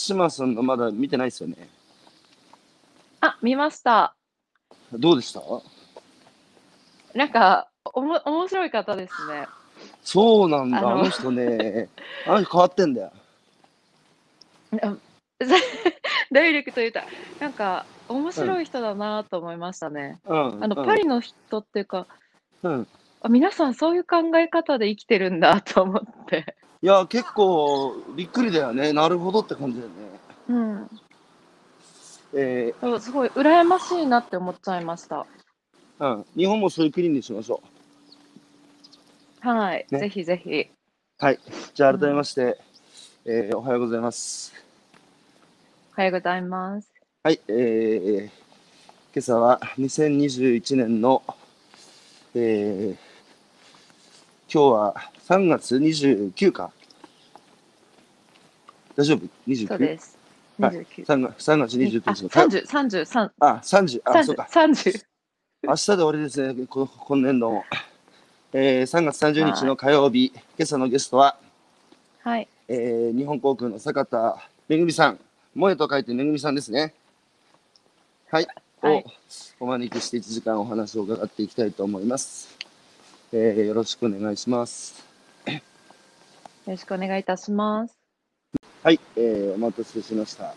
松島さんのまだ見てないですよね。あ、見ました。どうでした？なんか、おも面白い方ですね。そうなんだ。あの人ね、あの人変わってんだよ。ダイレクト言うたら、なんか、面白い人だなと思いましたね。うん。あの、うんパリの人っていうか、うん。あ皆さんそういう考え方で生きてるんだと思って。いや、結構びっくりだよね。なるほどって感じだよね。うん。えそうすごい羨ましいなって思っちゃいました。ーうん、日本もそういう国にしましょはい。ねぜひぜひ。う。はい。じゃあ改めまして、えーおはようございます。おはようございます。はい。えー、今朝は2021年の、えー、今日は3月29か。大丈夫 ?29? そうです。はい29。3月 ,3 月29あ、日の火曜30、33、あ、30、あ、そう30か。、30。明日で終わりですね、こ今年度も。えー、3月30日の火曜日、今朝のゲストは、はい。えー、日本航空の坂田めぐみさん、萌えと書いてめぐみさんですね。はい。はいをお招きして1時間お話を伺っていきたいと思います。えー、よろしくお願いします。よろしくお願いいたします。はい、えー、お待たせしました。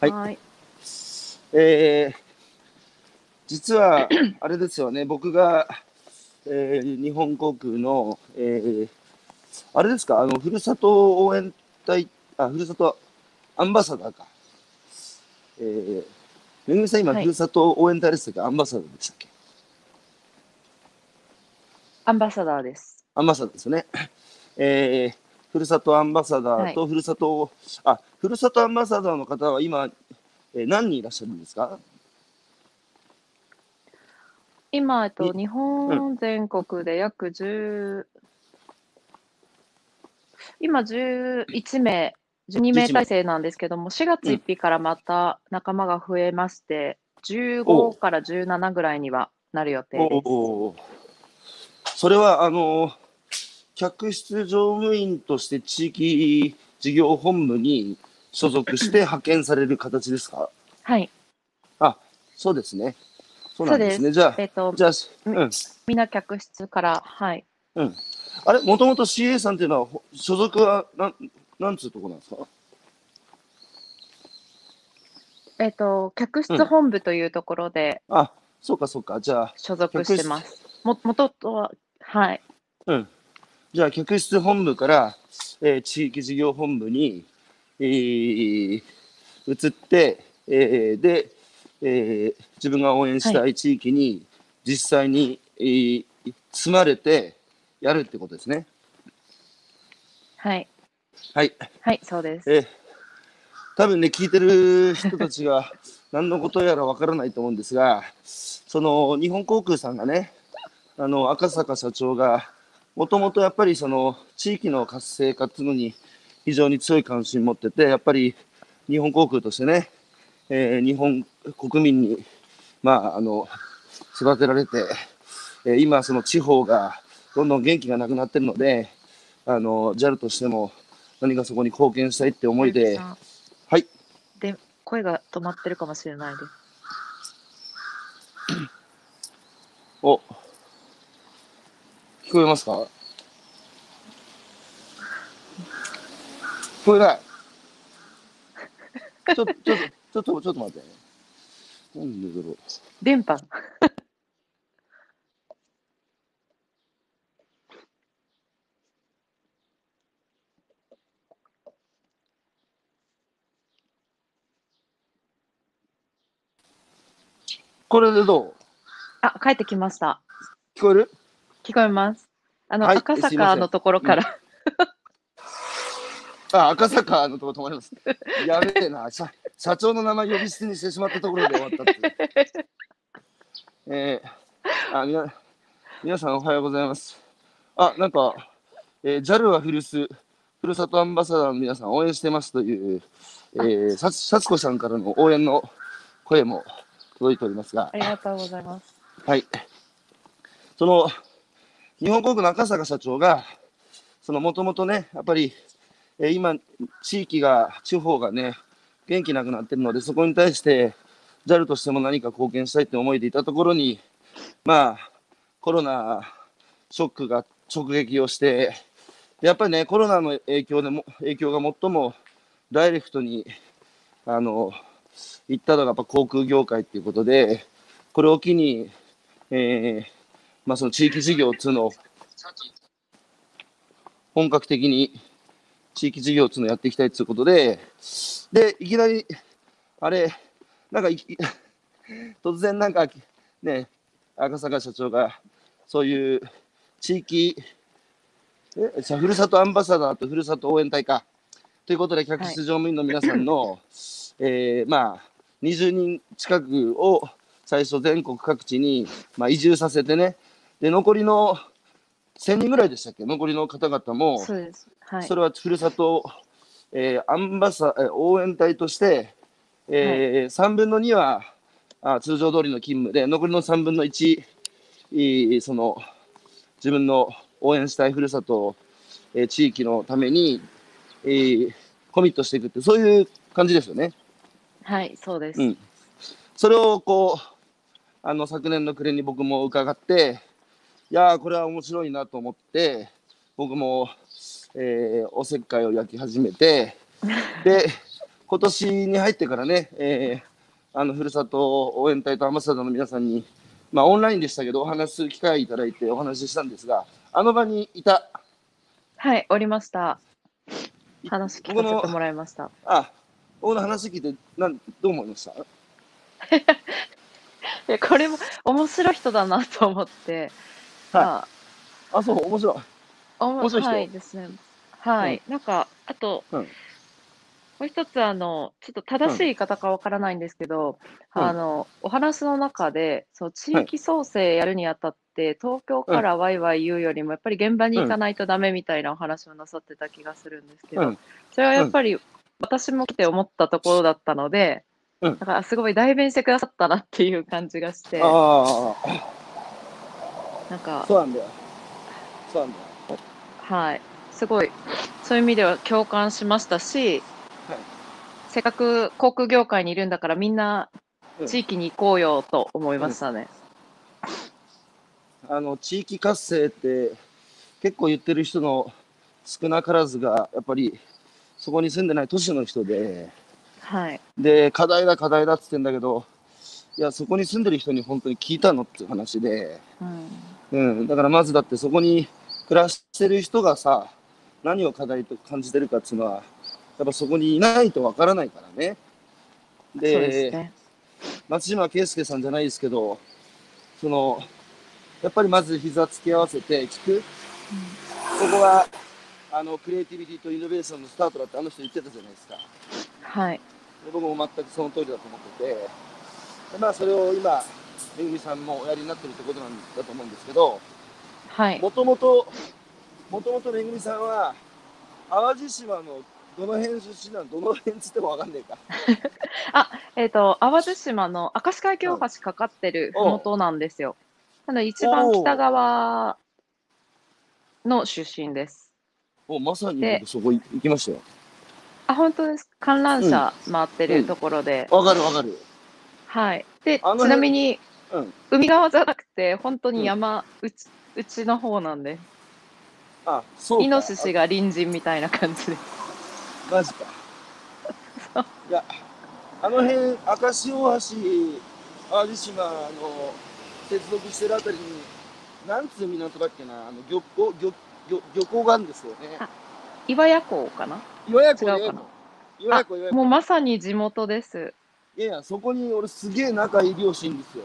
はいはい。えー、実は、あれですよね、僕が、えー、日本航空の、えー、あれですか、あの、ふるさと応援隊、あ、ふるさとアンバサダーか。えー、めぐみさん、今、はいふるさと応援隊でしたっけアンバサダーでしたっけ？アンバサダーです。アンバサダーですよね。えー、ふるさとアンバサダーとふるさと、あ、ふるさとアンバサダーの方は今、えー何人いらっしゃるんですか？今、えっと、い日本全国で約10、今11名、12名体制なんですけども、4月1日からまた仲間が増えまして、15から17ぐらいにはなる予定です。おーそれは、あの、客室乗務員として地域事業本部に所属して派遣される形ですか？はい。あ、そうですね。そうなんですね。じゃあ、えっと、じゃあ、うん、みんな客室から、はい。うん。あれ、もともと CA さんっていうのは、ほ所属は、なん、なんつうとこなんですか？えっと、客室本部というところであ、そうかそうか。じゃあ、所属してます。も、もととは、はい。うん。じゃあ、客室本部から、えー地域事業本部に、えー移って、えーで、えー自分が応援したい地域に実際に、えー住まれてやるってことですね。はい。はい。はい、そうです。えー多分ね、聞いてる人たちが 何のことやらわからないと思うんですが、その日本航空さんがね、あの赤坂社長が、もともとやっぱりその地域の活性化っていうのに非常に強い関心持ってて、やっぱり日本航空としてね、えー日本国民に、まあ、あの育てられて、えー今、その地方がどんどん元気がなくなってるので、あの JAL としても何かそこに貢献したいって思いで、はい。で、声が止まってるかもしれないです。お、聞こえますか？聞こえない。ちょ、ちょっと、ちょっと、ちょっと待って。なんでだろう。電波。これでどう？あ、帰ってきました。聞こえる？聞こえます。あの、はい赤坂のところから、あ、赤坂のところ止まります。やべえな。社社長の名前呼び捨てにしてしまったところで終わったって。えー、あ、みな、皆さんおはようございます。あ、なんか、えー、JAL は古巣、ふるさとアンバサダーの皆さん応援してますという、えー、ささつこさんからの応援の声も届いておりますがあ、りがとうございます。はい。その、日本航空の赤坂社長が、そのもともとね、やっぱり、えー今、地域が、地方がね、元気なくなってるので、そこに対して、JAL としても何か貢献したいって思いでいたところに、まあ、コロナショックが直撃をして、やっぱりね、コロナの影響でも、影響が最もダイレクトに、あの、行ったのがやっぱ航空業界っていうことで、これを機に、えーまあその地域事業っていうのを本格的に地域事業っていうのをやっていきたいということで、で、いきなり、あれ、なんか、突然なんか、ね、赤坂社長が、そういう地域、え、じゃふるさとアンバサダーとふるさと応援隊か。ということで、客室乗務員の皆さんの、えーまあ、20人近くを最初全国各地に、まあ、移住させてね、で、残りの1000人ぐらいでしたっけ？残りの方々も、そうです。はいそ。れはふるさと、えーアンバサえー応援隊として、え3分の2はあ通常通りの勤務で、残りの3分の1、いいその自分の応援したいふるさと、えー地域のために、えーコミットしていくって、そういう感じですよね。はい、そうです。うん、それをこうあの昨年の暮れに僕も伺っていやーこれは面白いなと思って僕も、えーおせっかいを焼き始めて で今年に入ってからね、えーあのふるさと応援隊とアンバサダーの皆さんに、まあ、オンラインでしたけどお話しする機会いただいてお話ししたんですがあの場にいたはい、おりました。話聞かせてもらいました。あ僕の話聞いてなんどう思いました？いやこれも面白い人だなと思って、まあ。そう面白い。面白い人。はいですね。はい、なんか、あと、うん。もう一つ、あの、ちょっと正しい言い方かわからないんですけど、うん。あの、お話の中で、そう、地域創生やるにあたって、東京からワイワイ言うよりも、やっぱり現場に行かないとダメみたいなお話をなさってた気がするんですけど、うん。それはやっぱり私も来て思ったところだったので、うん。だからすごい代弁してくださったなっていう感じがして、あなんかあ、そうなんだよ。そうなんだよ。はい、すごいそういう意味では共感しましたし、はいせっかく航空業界にいるんだからみんなうん地域に行こうよと思いましたね。あの地域活性って結構言ってる人の少なからずがやっぱりそこに住んでない都市の人ではい、で課題だ課題だって言ってんだけどいやそこに住んでる人に本当に聞いたのっていう話で、うんうん、だからまずだってそこに暮らしてる人がさ何を課題と感じてるかっていうのはやっぱそこにいないとわからないからね。ですね。松島圭介さんじゃないですけどそのやっぱりまず膝つき合わせて聞く。そこがあのクリエイティビティとイノベーションのスタートだってあの人言ってたじゃないですか。ではい、僕も全くその通りだと思ってて。でまあそれを今めぐみさんもおやりになってるってことなんだと思うんですけどはい、もともともともとめぐみさんは淡路島のどの辺出身なの？どの辺つってもわかんねえか。えっ、と淡路島の明石海峡大橋かかってるう。ん麓なんですよ。なので一番北側の出身です。もうまさにそこ行きましたよ。あ本当です。観覧車回ってるところで、わかるわかる。はい。でちなみにうん海側じゃなくて本当に山、うちうちの方なんで、あそうかイノシシが隣人みたいな感じで。マジか。いや、あの辺、明石大橋、淡路島の接続してるあたりに、なんつう港だっけな、あの漁港漁漁漁港があるんですよね。あ岩屋港かな？岩屋湖、違うかな？岩屋湖。岩屋湖、岩屋湖。もうまさに地元です。いやいや、そこに俺すげえ仲いい両親ですよ。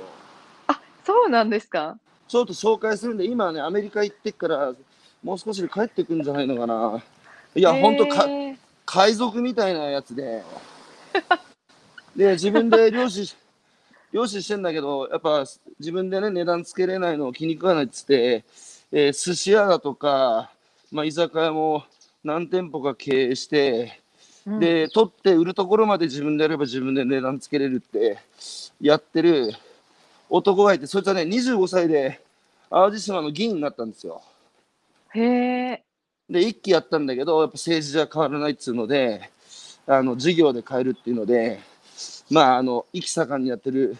あそうなんですか？ちょっと紹介するんで、今ね、アメリカ行ってっから、もう少しで帰ってくんじゃないのかな。いや、ほんとか、海賊みたいなやつで、で、自分で漁師、漁師してんだけど、やっぱ自分でね、値段つけれないのを気に食わないっつって、えー寿司屋だとか、まあ、居酒屋も何店舗か経営して、うん。で、取って売るところまで自分でやれば自分で値段つけれるってやってる男がいて、そいつはね、25歳で淡路島の議員になったんですよ。へえ。で、一期やったんだけど、やっぱ政治じゃ変わらないっつうので、あの、授業で変えるっていうので、まあ、あの、意気盛んにやってる、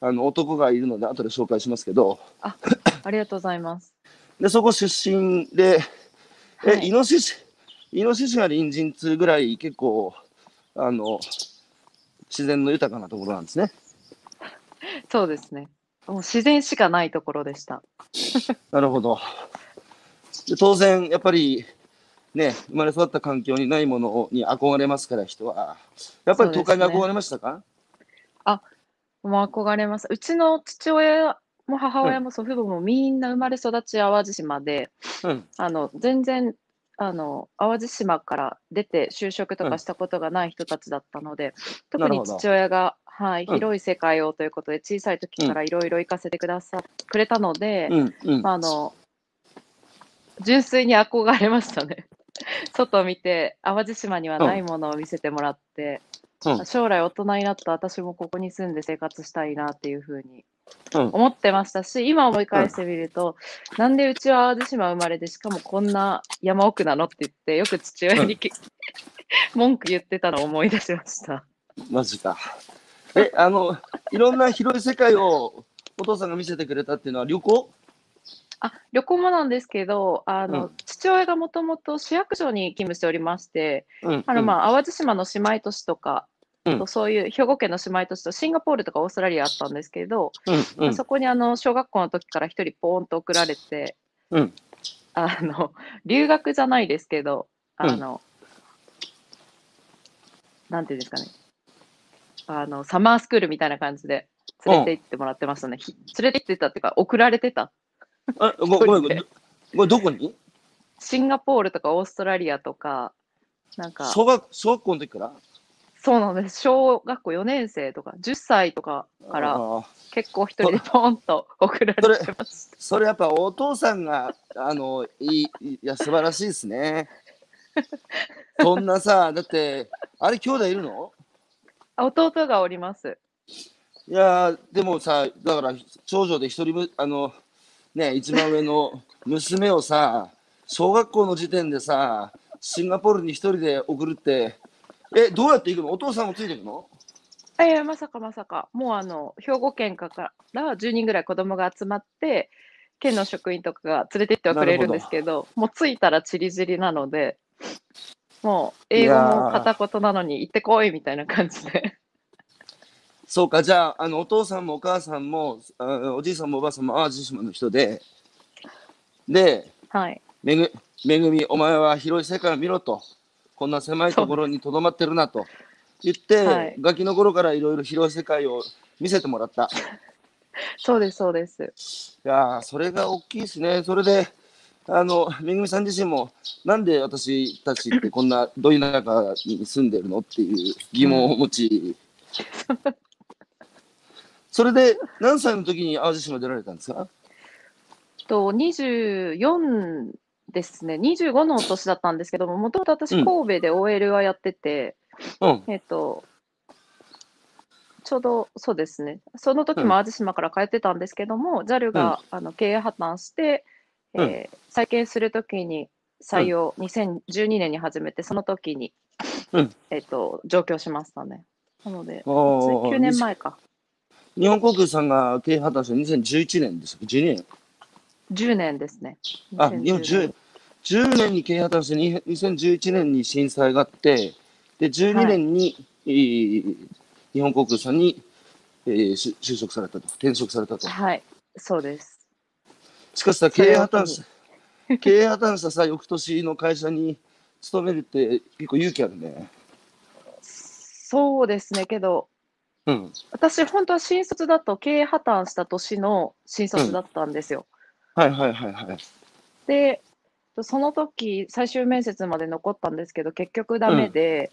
あの、男がいるので、後で紹介しますけど、ありがとうございます。で、そこ出身で、え、はいイノシシ、イノシシが隣人通ぐらい結構、あの、自然の豊かなところなんですね。そうですね。もう自然しかないところでした。なるほど。で当然、やっぱり、ね、生まれ育った環境にないものに憧れますから、人は。やっぱり都会に憧れましたか？もう憧れます。うちの父親も母親も祖父母もみんな生まれ育ち淡路島で、うん。あの全然あの淡路島から出て就職とかしたことがない人たちだったので、特になるほど父親が、はい、うん広い世界をということで小さい時からいろいろ行かせてくださ、くれたので、うん。うん。まあ、あの純粋に憧れましたね。外を見て淡路島にはないものを見せてもらって、うん将来大人になった私もここに住んで生活したいなっていうふうにうん思ってましたし、今思い返してみると、なんでうちは淡路島生まれでしかもこんな山奥なのって言ってよく父親にき、文句言ってたのを思い出しました。マジか。え、あの、いろんな広い世界をお父さんが見せてくれたっていうのは旅行？あ旅行もなんですけどあの、うん父親がもともと市役所に勤務しておりまして、うん。あのまあ、淡路島の姉妹都市とか、うんとそういう兵庫県の姉妹都市とシンガポールとかオーストラリアあったんですけど、うん。うん。うんそこにあの小学校の時から一人ポーンと送られて、うんあの留学じゃないですけどあの、なんていうんですかねあのサマースクールみたいな感じで連れて行ってもらってましたね、ひ連れて行ってたっていうか送られてた。あごごめんごめん。どこに？シンガポールとかオーストラリアとかなんか。小学、小学校の時から？そうなんです。小学校4年生とか10歳とかから結構一人でポンと送られてました。それやっぱお父さんが、あの、いい、いや、素晴らしいですね。そんなさ、だって、あれ兄弟いるの？あ弟がおります。いやーでもさ、だから長女で一人む、あの、ね、一番上の娘をさ、小学校の時点でさ、シンガポールに一人で送るって、え、どうやって行くの？お父さんもついていくの？いやまさかまさか、もうあの兵庫県から10人ぐらい子供が集まって、県の職員とかが連れて行ってはくれるんですけど、もう着いたらちりぢりなので、もう英語も片言なのに行ってこいみたいな感じで。そうか、じゃあ、あの、お父さんもお母さんも、あおじいさんもおばあさんも淡路島の人で、で、はい。めぐ、めぐみ、お前は広い世界を見ろと、こんな狭いところにとどまってるなと言って、はいガキの頃からいろいろ広い世界を見せてもらった。そうです、そうです。いやーそれが大きいですね。それで、あの、めぐみさん自身も、なんで私たちってこんなど田舎に住んでるのっていう疑問を持ち、それで何歳の時に淡路島出られたんですか？と24ですね、25の年だったんですけども、もともと私、うん。神戸で OL はやってて、うん。えっと、ちょうどそうですね、その時うん。も淡路島から帰ってたんですけども、JAL が、あの経営破綻して、えー再建するときに採用、2012年に始めて、その時に、うんえっと、上京しましたね。なので、おー9年前か、日本航空さんが経営破綻した2011年でしたっけ ?12 年10年ですね。あ、2010今10 10年に経営破綻してに2011年に震災があって、で、12年に、えー日本航空さんに、えーし就職されたと、転職されたと。はい、そうです。しかしさ、経営破綻した、経営破綻したさ、翌年の会社に勤めるって結構勇気あるね。そうですね、けど、うん。私、本当は新卒だと経営破綻した年の新卒だったんですよ。はいはいはいはい。で、その時最終面接まで残ったんですけど、結局ダメで、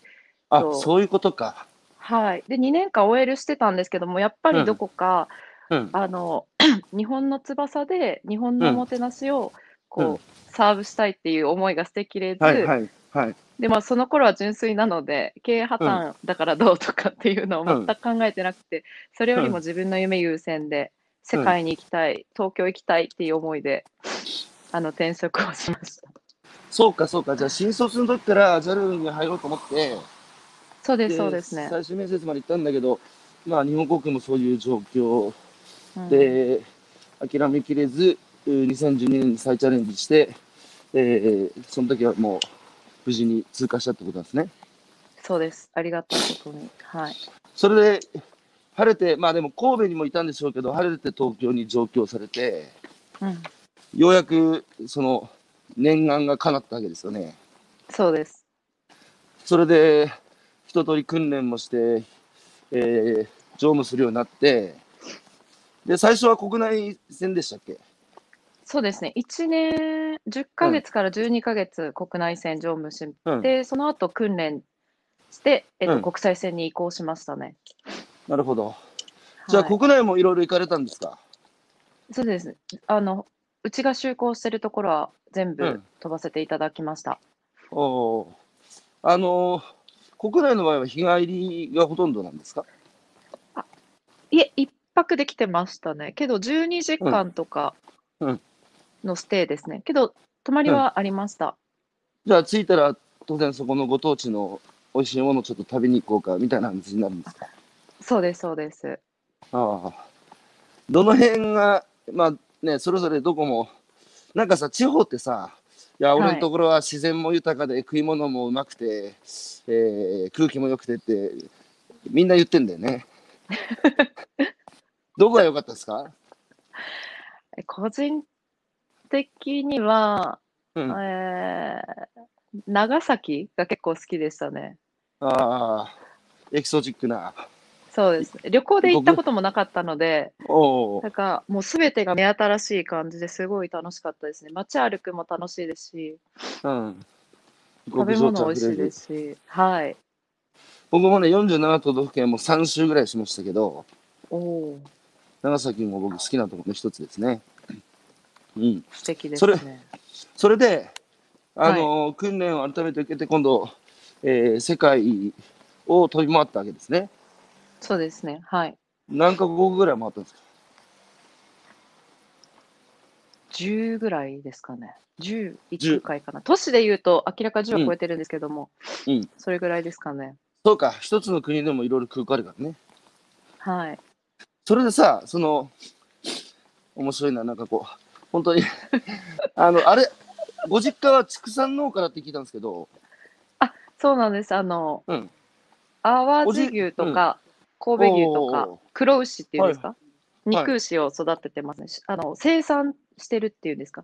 あそ、うそういうことか。はい。で、2年間 OL してたんですけども、やっぱりどこか、うん。あの、日本の翼で日本のおもてなしを、こう、うんサーブしたいっていう思いが捨てきれず、はいはいはい。で、まあ、その頃は純粋なので、経営破綻だからどうとかっていうのを全く考えてなくて、それよりも自分の夢優先で、世界に行きたい、東京行きたいっていう思いで、あの、転職をしました。そうか、そうか。じゃあ、新卒の時から JAL に入ろうと思って、そうです、そうですね。最終面接まで行ったんだけど、まあ、日本航空もそういう状況うんで、諦めきれず、う2012年に再チャレンジして、えーその時はもう無事に通過したってことなんですね。そうです。ありがたいことに。はい。それで、晴れて、まあでも神戸にもいたんでしょうけど、晴れて東京に上京されて、うん。ようやくその念願が叶ったわけですよね。そうです。それで、一通り訓練もして、えー乗務するようになって、で、最初は国内線でしたっけ？そうですね。1年、10ヶ月から12ヶ月国内線乗務しうん。て、その後訓練して、えっと、うん国際線に移行しましたね。なるほど。じゃあはい国内もいろいろ行かれたんですか？そうです。あの、うちが就航してるところは全部うん飛ばせていただきました。おーあのー国内の場合は日帰りがほとんどなんですか？いえ、一泊できてましたね。けど、12時間とかうんのステイですね。けど、泊まりはありました。じゃあ着いたら当然そこのご当地の美味しいものをちょっと食べに行こうかみたいな感じになるんですか？そうです、そうです。ああ。どの辺が、まあね、それぞれどこも、なんかさ、地方ってさ、いや、はい俺のところは自然も豊かで食い物もうまくて、えー空気も良くてって、みんな言ってんだよね。どこが良かったですか？え個人的には、うん。あえー長崎が結構好きでしたね。あ、エキゾチックな。そうです。旅行で行ったこともなかったので、なんかもうすべてが目新しい感じですごい楽しかったですね。街歩くも楽しいですし、うん。食べ物美味しいですし、はい。僕もね、47都道府県も3周ぐらいしましたけど、おお、長崎も僕好きなところの一つですね。うん。素敵ですそれね。それで、あの訓練を改めて受けて、今度、えー世界を飛び回ったわけですね。そうですね。はい。何カ国ぐらい回ったんですか？10ぐらいですかね。10、1回かな。都市で言うと明らか10は超えてるんですけども、うん。それぐらいですかね。そうか、一つの国でもいろいろ空港あるからね。はい。それでさ、その、面白いな、なんかこう、本当に、あの、あれ、ご実家は畜産農家だって聞いたんですけど、そうなんです。あの、うん。淡路牛とか、神戸牛とかおー、黒牛っていうんですか、はい。肉牛を育ててますね。しあの生産してるっていうんですか？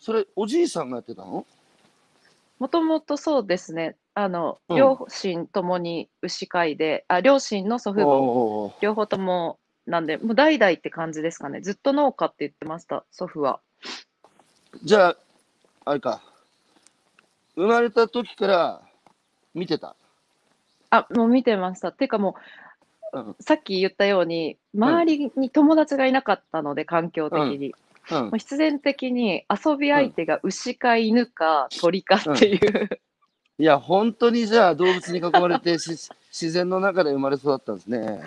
それ、おじいさんがやってたの？もともとそうですね。あの、うん両親ともに牛飼いで、あ、両親の祖父母、両方ともなんで、もう代々って感じですかね。ずっと農家って言ってました、祖父は。じゃあ、あれか、生まれた時から見てた？あ、もう見てました。てかもうん。う、さっき言ったように、周りに友達がいなかったので、環境的に。うんもう。必然的に遊び相手が牛か犬か鳥かっていう、いや、本当にじゃあ動物に囲まれてし 自然の中で生まれ育ったんですね。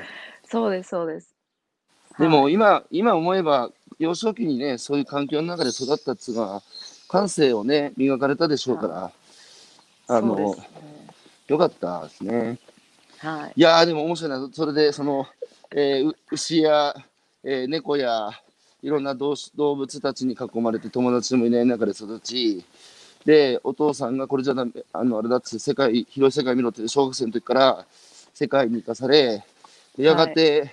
そうです、そうです。でもはい今、今思えば、幼少期にね、そういう環境の中で育ったっつうのは、感性をね、磨かれたでしょうから、あの、そうですねよかったですね。はい。いやー、でも面白いな。それで、その、えーう牛や、えー猫や、いろんな動動物たちに囲まれて、友達もいない中で育ち、で、お父さんがこれじゃダメ、あの、あれだって世界、広い世界見ろって、小学生の時から世界に行かされ、でやがて、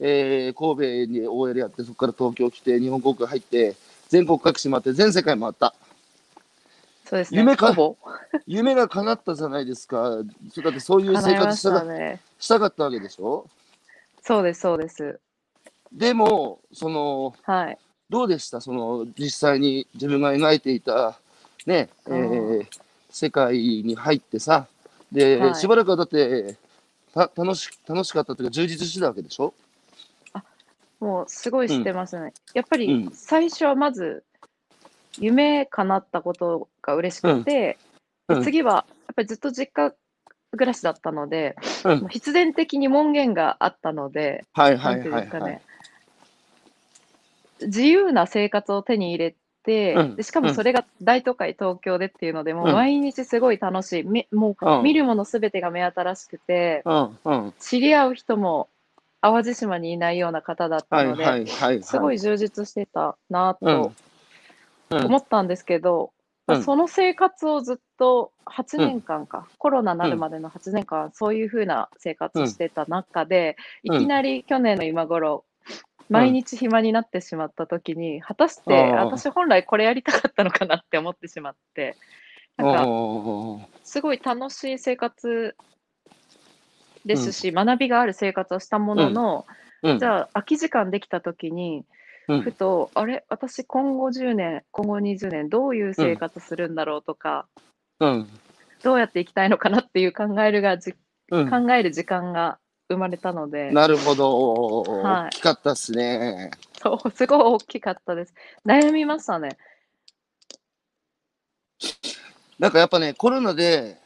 えー神戸に OL やって、そこから東京来て、日本航空入って、全国各地回って、全世界回った。そうですね。夢か 夢が叶ったじゃないですか。だってそういう生活したかたね。したかったわけでしょ？そうです、そうです。でも、その、はい。どうでした？その、実際に自分が描いていた、ね、えー世界に入ってさ、で、はい。しばらくはだって、た楽し楽しかったというか、充実してたわけでしょ？もうすごい知ってますね。やっぱうりん。最初はまず夢叶ったことが嬉しくて、うん。で次はやっぱりずっと実家暮らしだったので、必然的に門限があったので、はいはないんてい。うんはいはいですかね。。自由な生活を手に入れて、うんでしかもそれが大都会東京でっていうので、もううん。毎日すごい楽しい。めもうん。う見るものすべてが目新しくて、うんうん。知り合う人も淡路島にいないような方だったので。すごい充実してたなうん。とうん。思ったんですけど、まあうんその生活をずっと8年間か、コロナになるまでの8年間、そういうふうな生活をしてた中で、うん。いきなり去年の今頃、毎日暇になってしまった時に、果たして私本来これやりたかったのかなって思ってしまって、なんかすごい楽しい生活ですし、学びがある生活をしたものの、うん。じゃあ空き時間できた時に、うん。ふと、あれ、私今後10年、今後20年、どういう生活するんだろうとか、うん。どうやっていきたいのかなっていう考えるが。考える時間が生まれたので、なるほど。はい大きかったっすね。そう、すごい大きかったです。悩みましたね。なんかやっぱね、コロナで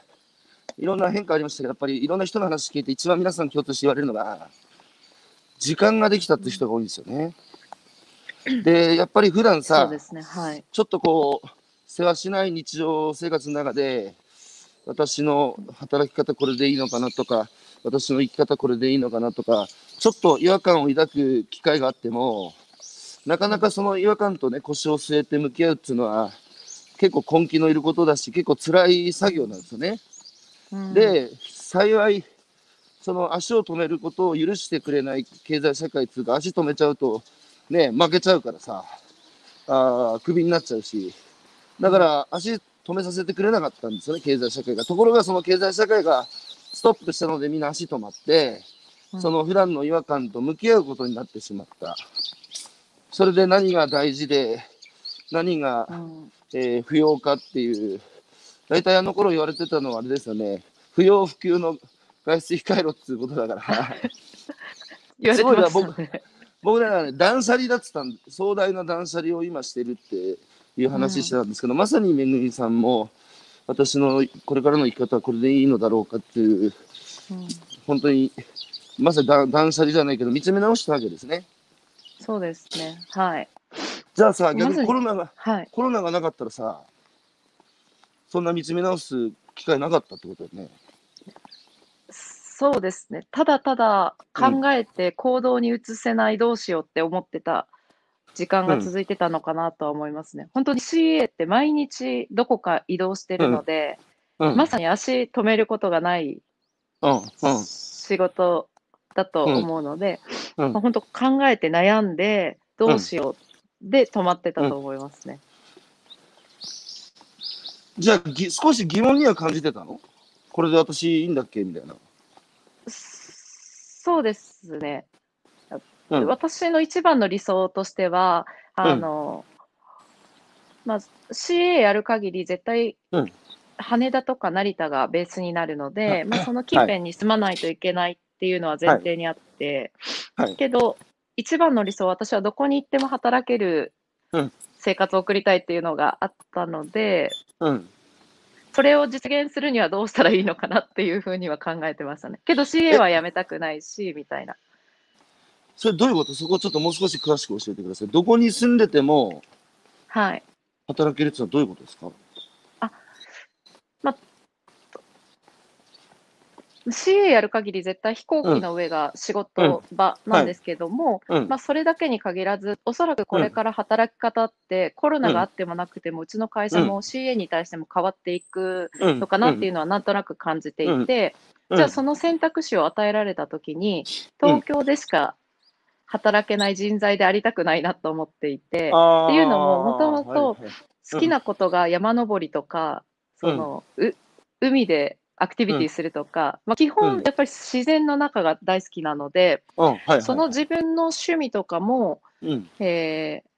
いろんな変化ありましたけど、やっぱりいろんな人の話聞いて、一番皆さん共通して言われるのが、時間ができたって人が多いんですよね。で、やっぱり普段そさう、ですね、はい。ちょっとこう、世話しない日常生活の中で、私の働き方これでいいのかなとか、私の生き方これでいいのかなとか、ちょっと違和感を抱く機会があっても、なかなかその違和感とね、腰を据えて向き合うっていうのは、結構根気のいることだし、結構辛い作業なんですよね。うん、で、幸い、その足を止めることを許してくれない経済社会っていうか、足止めちゃうと、ね、負けちゃうからさ、あークビになっちゃうし、だから足止めさせてくれなかったんですよね、経済社会が。ところが、その経済社会がストップしたので、みんな足止まって、うんその普段の違和感と向き合うことになってしまった。それで何が大事で、何がうん、えー不要かっていう、大体あの頃言われてたのはあれですよね、不要不急の外出控えろっていうことだから、言われてましたね。僕らはね、断捨離だってたん壮大な断捨離を今してるっていう話してたんですけど、まさにめぐみさんも、私のこれからの生き方はこれでいいのだろうかっていう、うん、本当に、まさに断断捨離じゃないけど、見つめ直したわけですね。そうですね、はい。じゃあさ、逆ににコロナが、はい。コロナがなかったらさ、そんな見つめ直す機会なかったってことだよね。そうですね。ただただ考えて行動に移せないどうしようって思ってた時間が続いてたのかなとは思いますね。本当に CA って毎日どこか移動してるので、うん、まさに足止めることがないうん、うん、仕事だと思うので、うん。まあ本当考えて悩んでどうしようで止まってたと思いますね。じゃあぎ、少し疑問には感じてたの？これで私いいんだっけ？みたいな。そうですね。うん。私の一番の理想としては、あの、まあ、CA やる限り絶対、うん。羽田とか成田がベースになるので、はい。まあ、その近辺に住まないといけないっていうのは前提にあって、はい。はい。けど、一番の理想は私はどこに行っても働けるうん。生活を送りたいっていうのがあったので、うん。それを実現するにはどうしたらいいのかなっていうふうには考えてましたね。けど CA はやめたくないし、みたいな。それどういうこと？そこちょっともう少し詳しく教えてください。どこに住んでてもはい。働けるってのはどういうことですか？CA やる限り絶対飛行機の上が仕事場なんですけども、うん。まあ、それだけに限らず、おそらくこれから働き方って、コロナがあってもなくても、うちの会社も CA に対しても変わっていくうんのかなっていうのはなんとなく感じていて、うん。じゃあその選択肢を与えられたときに、東京でしか働けない人材でありたくないなと思っていて、っていうのも元々はいはい。好きなことが山登りとか、そのう海でアクティビティするとか、まあ、基うん。本やっぱり自然の中が大好きなので、うん。はいはいその自分の趣味とかも、うん。えー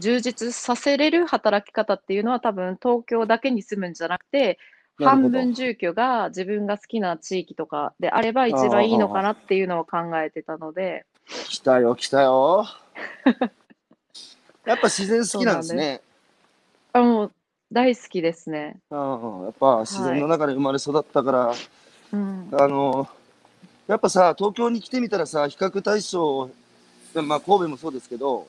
充実させれる働き方っていうのは多分東京だけに住むんじゃなくて、半分住居が自分が好きな地域とかであれば一番いいのかなっていうのを考えてたので、来たよ来たよ やっぱ自然好きなんですねあもう大好きですね。うんやっぱ自然の中で生まれ育ったから、うん、あのやっぱさ東京に来てみたらさ比較対象まあ神戸もそうですけど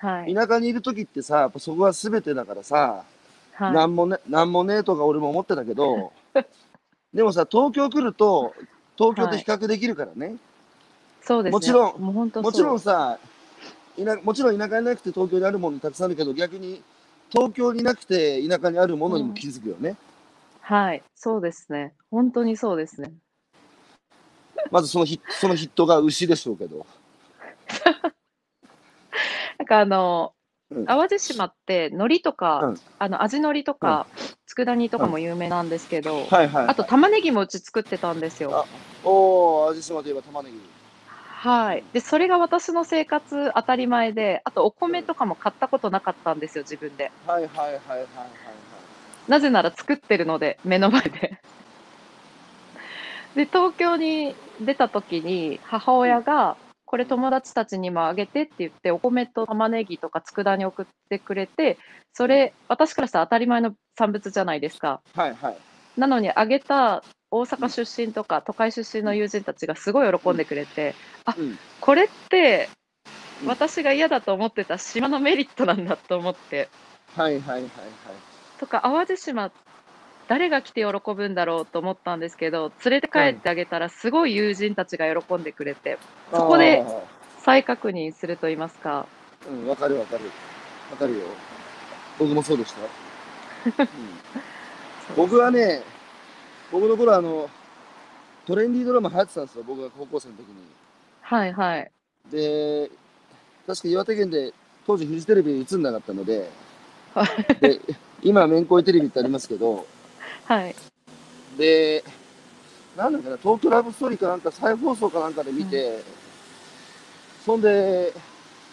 はい。田舎にいる時ってさ、やっぱそこは全てだからさ、はい。なんもね、なんもねえとか俺も思ってたけど、でもさ、東京来ると、東京と比較できるからね。そうですね。もちろんももちろんさ、田もちろん田舎になくて東京にあるものたくさんあるけど、逆に東京になくて田舎にあるものにも気づくよね。はい。そうですね。本当にそうですね。まずそのヒ そのヒットが牛でしょうけど。なんかあの、うん淡路島って海苔とか、うんあの味海苔とか、佃煮とかも有名なんですけど、はいはい、あと玉ねぎもうち作ってたんですよ。おお、淡路島といえば玉ねぎ。はい。で、それが私の生活当たり前で、あとお米とかも買ったことなかったんですよ、自分で。はいはいはいはいはいはい。なぜなら作ってるので、目の前で。で、東京に出た時に母親が、これ友達たちにもあげてって言って、お米と玉ねぎとか佃煮送ってくれて、それ、私からしたら当たり前の産物じゃないですか。はいはい。なのにあげた大阪出身とか都会出身の友人たちがすごい喜んでくれて、うん、これってうん私が嫌だと思ってた島のメリットなんだと思って、はいはいはいはい。とか淡路島誰が来て喜ぶんだろうと思ったんですけど連れて帰ってあげたらすごい友人たちが喜んでくれてそこであ再確認すると言いますかー。うん、わかるわかる。わかるよ。僕もそうでした。うん僕はね、僕の頃あの、トレンディードラマ流行ってたんですよ、僕が高校生の時に。はいはい。で、確か岩手県で当時フジテレビに映んなかったので、はで今、めんこいテレビってありますけど、はい。で、なんだっけな、東京ラブストーリーかなんか再放送かなんかで見て、そんで、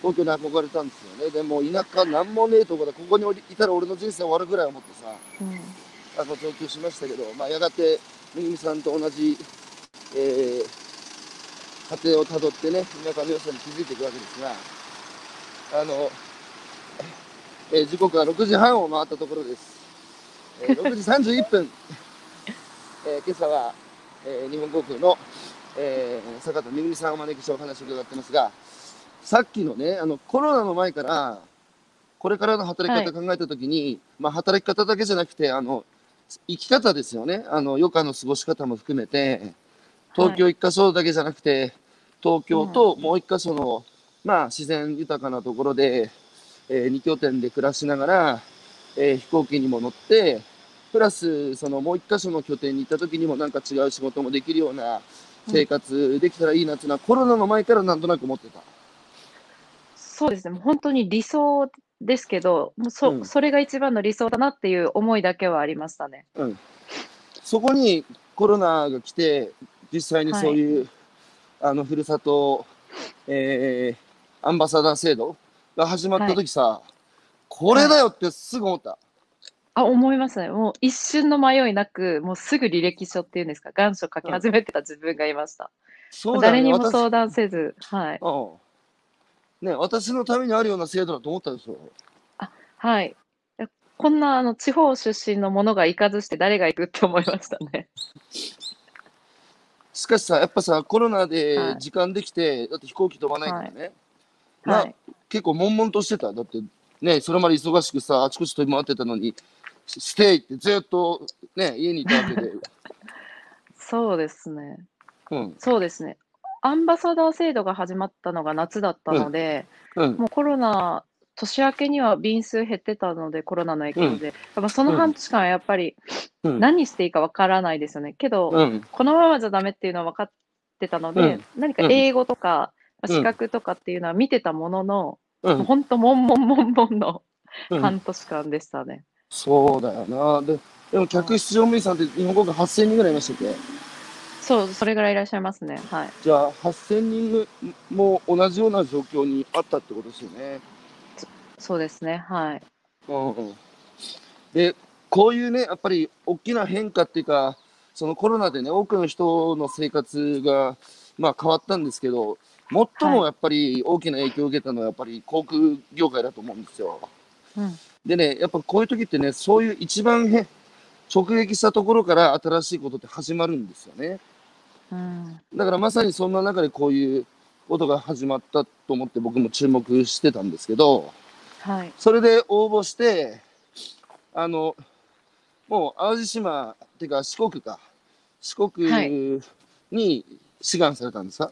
東京に憧れたんですよね。でも田舎なんもねえとこで、ここにいたら俺の人生終わるぐらい思ってさ、うんあの上京しましたけど、まあ、やがて、めぐみさんと同じ、えー、家庭をたどってね、田舎の良さに気づいていくわけですが、あの、えー時刻は6時半を回ったところです。えー 6時31分、えー今朝は、えー日本航空の、えー坂田めぐみさんをお招きしてお話を伺ってますが、さっきのね、あのコロナの前から、これからの働き方考えたときに、まあ、働き方だけじゃなくて、あの、生き方ですよね。あの、余暇の過ごし方も含めて、東京一箇所だけじゃなくて、東京ともう一箇所の、まあ、自然豊かなところで、えー二拠点で暮らしながら、えー飛行機にも乗って、プラス、そのもう一箇所の拠点に行った時にもなんか違う仕事もできるような生活できたらいいなっていうのは、コロナの前からなんとなく思ってた。そうですね本当に理想ですけどもうそ,、うんそれが一番の理想だなっていう思いだけはありましたね。そこにコロナが来て、実際にそういう、あの、ふるさと、えーアンバサダー制度が始まった時さ、これだよってすぐ思った。あ、思いますね。もう一瞬の迷いなく、もうすぐ履歴書っていうんですか、願書書き始めてた自分がいました。そうだよね誰にも私相談せず、はい。うん。ね、私のためにあるような制度だと思ったでしょ。はい。こんなあの地方出身の者が行かずして誰が行くって思いましたね。しかしさ、やっぱさ、コロナではい時間できて、だって飛行機飛ばないからね。まあはい。結構悶々としてた。だってね、それまで忙しくさ、あちこち飛び回ってたのに、スステイってずっとね、家にいたわけで。そうですね。うん。そうですね。アンバサダー制度が始まったのが夏だったので、うん。もうコロナ、年明けには便数減ってたので、コロナの影響で、やっぱその半年間はやっぱりうん。何していいかわからないですよね。けど、うん。このままじゃダメっていうのは分かってたので、うん何か英語とか、うん資格とかっていうのは見てたものの、うん。本当、もんもんもんもんのうん半年間でしたね。そうだよな。で、でも客室乗務員さんって日本国8000人ぐらいいましたっけ？そう、それぐらいいらっしゃいますね。はい。じゃあ8000人も同じような状況にあったってことですよね。そうですね。はい。うんうん、で、こういうね、やっぱり大きな変化っていうか、そのコロナでね、多くの人の生活が、まあ、変わったんですけど、最もやっぱり大きな影響を受けたのは、やっぱり航空業界だと思うんですよ。うん。でね、やっぱこういう時ってね、そういう一番へ直撃したところから新しいことって始まるんですよね。うん。だからまさにそんな中でこういうことが始まったと思って僕も注目してたんですけど、はい。それで応募して、あの、もう淡路島っていうか四国か、四国はいに志願されたんですか、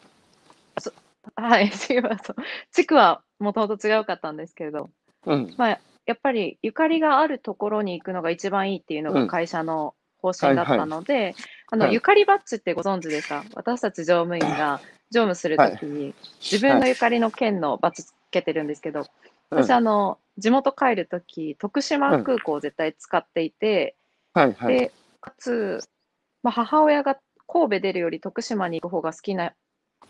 はい、違います。地区はもともと違うかったんですけれど、うん。まあ、やっぱりゆかりがあるところに行くのが一番いいっていうのうんが会社の方針だったので、あの、はい。ゆかりバッジってご存知ですか？私たち乗務員が乗務するときに自分のゆかりの県のバッジつけてるんですけど、うん私あの、地元帰るとき、徳島空港を絶対使っていて、はいはい。で、かつ、まあ、母親が神戸出るより徳島に行く方が好きな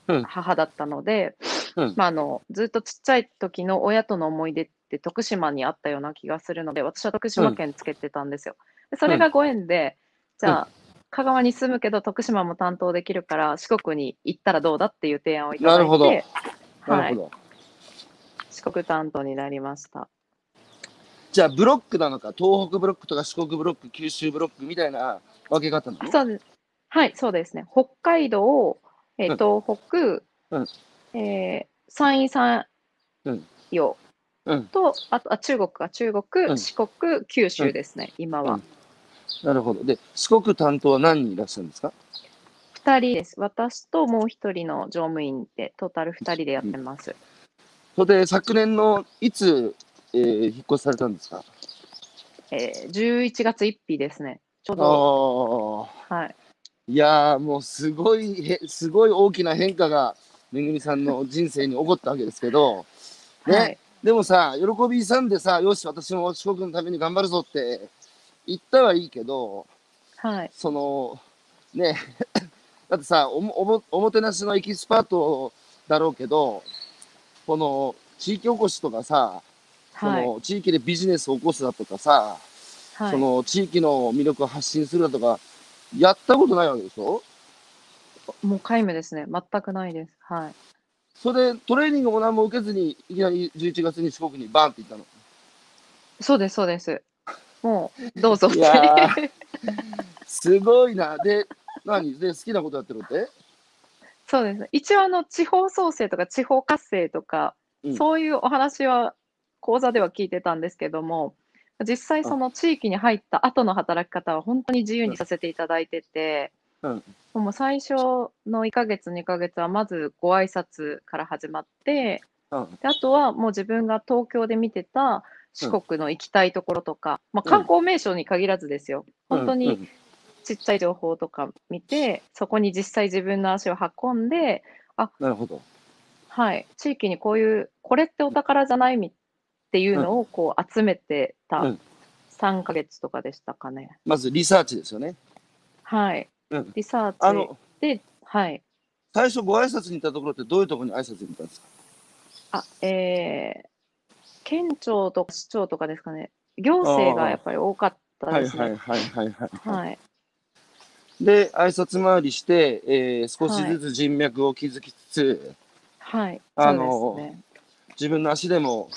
うん。母だったので、うん。まあ、あのずっとちっちゃい時の親との思い出って徳島にあったような気がするので、私は徳島県つけてたんですよ。でそれがご縁で、じゃあ、香川に住むけど徳島も担当できるから四国に行ったらどうだっていう提案をいただいて、なるほどはい。四国担当になりました。じゃあブロックなのか、東北ブロックとか四国ブロック、九州ブロックみたいな分け方なの？そうです。はい、そうですね。北海道、えーうん東北、うんえー山陰山うん陽うん。と、あとあ中国か、中国、うん四国、九州ですね、今はうん。なるほど。で、四国担当は何人いらっしゃるんですか？二人です。私ともう一人の乗務員で、トータル二人でやってます。それで昨年のいつ、えー引っ越しされたんですか？えー、11月1日ですね。ちょうあど、あ。はい。いやーもうすごいへ、すごい大きな変化がめぐみさんの人生に起こったわけですけど、ね、はい。でもさ、喜びさんでさ、よし、私も四国のために頑張るぞって言ったはいいけど、はい。その、ね、だってさおもおも、おもてなしのエキスパートだろうけど、この地域おこしとかさ、そはい。の地域でビジネスを起こすだとかさ、はいその地域の魅力を発信するだとか、やったことないわけでしょ？もう皆無ですね。全くないです。はい。それでトレーニングも何も受けずに、いきなり11月に四国にバーンって行ったの？そうです、そうです。もう、どうぞって。すごいな。で、何？で好きなことやってるって？そうですね。一応、あの、地方創生とか地方活性とか、うんそういうお話は講座では聞いてたんですけども、実際その地域に入った後の働き方は本当に自由にさせていただいてて、うんもう最初の1ヶ月、2ヶ月はまずご挨拶から始まって、うん。であとはもう自分が東京で見てた四国の行きたいところとか、まあ、観光名所に限らずですよ。本当にちっちゃい情報とか見て、そこに実際自分の足を運んで、なるほど。はい、地域にこういう、これってお宝じゃないみっていうのをこう集めてたうん3ヶ月とかでしたかね。まずリサーチですよね。はい。うんリサーチで、はい。最初ご挨拶に行ったところってどういうところに挨拶に行ったんですか？あ、えー、県庁とか市長とかですかね。行政がやっぱり多かったはいですね。はいはいはいはい。はい。で、挨拶回りして、えー少しずつ人脈を築きつつ、はい。あのそうですね。自分の足でも、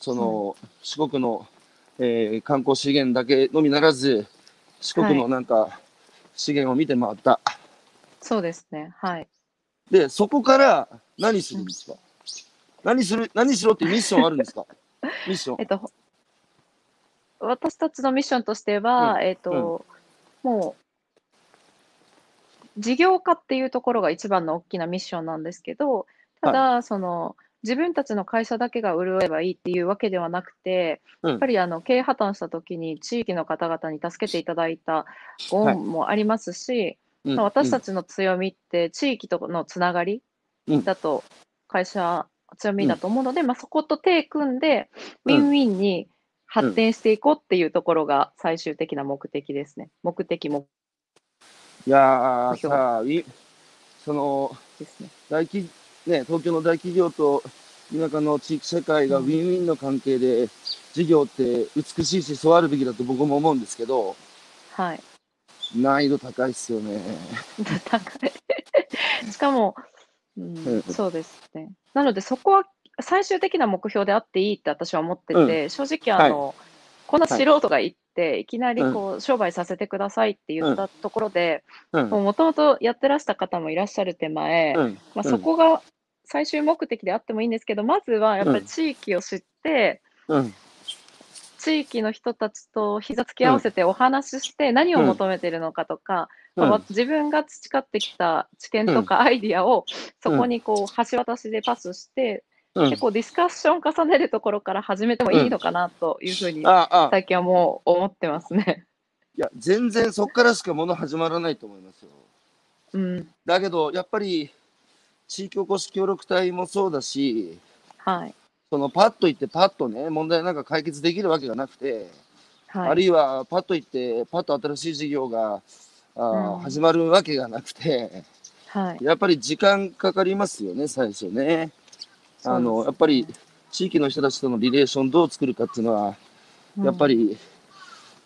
その、四国の、えー観光資源だけのみならず、四国のなんか、資源を見て回った。そうですね。はい。で、そこから何するんですか、何する、何しろってミッションあるんですか？ミッション？え。っと、私たちのミッションとしては、えっと、もう、事業化っていうところが一番の大きなミッションなんですけど、ただ、その、自分たちの会社だけが潤えばいいっていうわけではなくて、うん。やっぱりあの経営破綻した時に地域の方々に助けていただいたご恩もありますし、うん。まあ私たちの強みって地域とのつながりうん。だと会社強みだと思うので、まあ、そこと手組んでウうんィンウィンに発展していこうっていうところが最終的な目的ですね。目的もいやーさあ、いその、ですね。大企ね、東京の大企業と田舎の地域社会がウうんィンウィンの関係で、事業って美しいし、そうあるべきだと僕も思うんですけど、はい。難易度高いっすよね。高い。しかも、うん。うん。そうですね。なので、そこは最終的な目標であっていいって私は思ってて、正直あの、こんな素人が行って、い。きなりこう、商売させてくださいって言ったところで、うん。もともとやってらした方もいらっしゃる手前、うん。まあ、そこが最終目的であってもいいんですけど、まずはやっぱり地域を知って、うん。地域の人たちと膝つき合わせてお話しして、何を求めてるのかとか、うんまあ自分が培ってきた知見とかアイディアをそこにこう橋渡しでパスして、うん結構ディスカッション重ねるところから始めてもいいのかなというふうに最近はもう思ってますね。いや、全然そっからしかもの始まらないと思いますよ。うん。だけど、やっぱり、地域おこし協力隊もそうだし、はい。そのパッと行ってパッとね、問題なんか解決できるわけがなくて、はい。あるいはパッと行って、パッと新しい事業が、あーうん始まるわけがなくて、はい。やっぱり時間かかりますよね、最初ね。あの、やっぱり地域の人たちとのリレーションどう作るかっていうのは、やっぱり、り、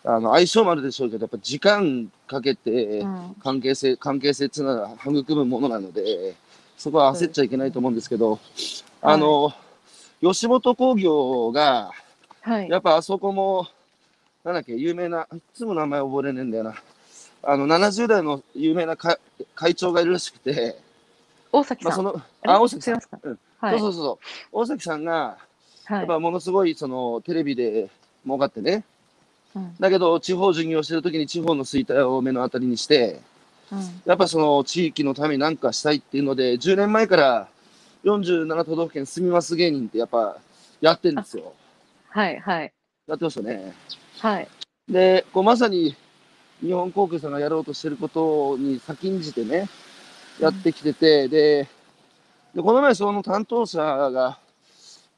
あの、相性もあるでしょうけど、やっぱ時間かけてうん関係性、関係性っていうのは育むものなので、そこは焦っちゃいけないと思うんですけど、あの、吉本興業が、はい。やっぱあそこも、なんだっけ、有名な、いつも名前覚えれねえんだよな。あの、70代の有名な会会長がいるらしくて、まあ、大崎さん。その、えあ、大崎さん。うんはい。そうそうそう。大崎さんが、はい。やっぱものすごい、その、テレビで儲かってね。うんだけど、地方巡業してる時に地方の衰退を目の当たりにして、うんやっぱその地域のために何かしたいっていうので、10年前から47都道府県住みます芸人ってやっぱやってんですよ。はい。はい。やってましたね。はい。で、こうまさに日本航空さんがやろうとしてることに先んじてね、やってきてて、で、でこの前その担当者が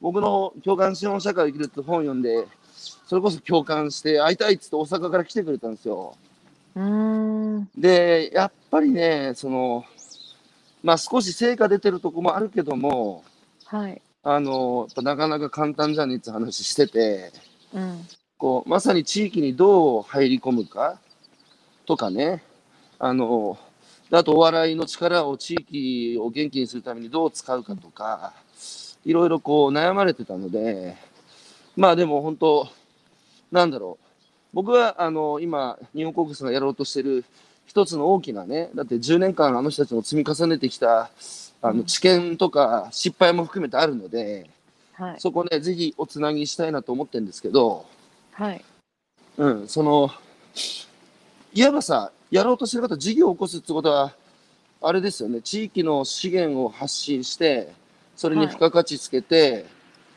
僕の共感資本社会を生きるって本読んで、それこそ共感して会いたいっつって大阪から来てくれたんですよ。うーん。で、やっぱりね、その、まあ少し成果出てるとこもあるけども、はい。あの、なかなか簡単じゃねえって話してて、うん。こう、まさに地域にどう入り込むかとかね、あの、あとお笑いの力を地域を元気にするためにどう使うかとか、いろいろこう悩まれてたので、まあでも本当、なんだろう。僕はあの、今、日本航空さんがやろうとしてる一つの大きなね、だって10年間あの人たちも積み重ねてきた、あの、うん知見とか失敗も含めてあるので、はい。そこね、ぜひおつなぎしたいなと思ってるんですけど、はい。うん、その、いわばさ、やろうとしてる方、事業を起こすってことは、あれですよね、地域の資源を発信して、それに付加価値つけて、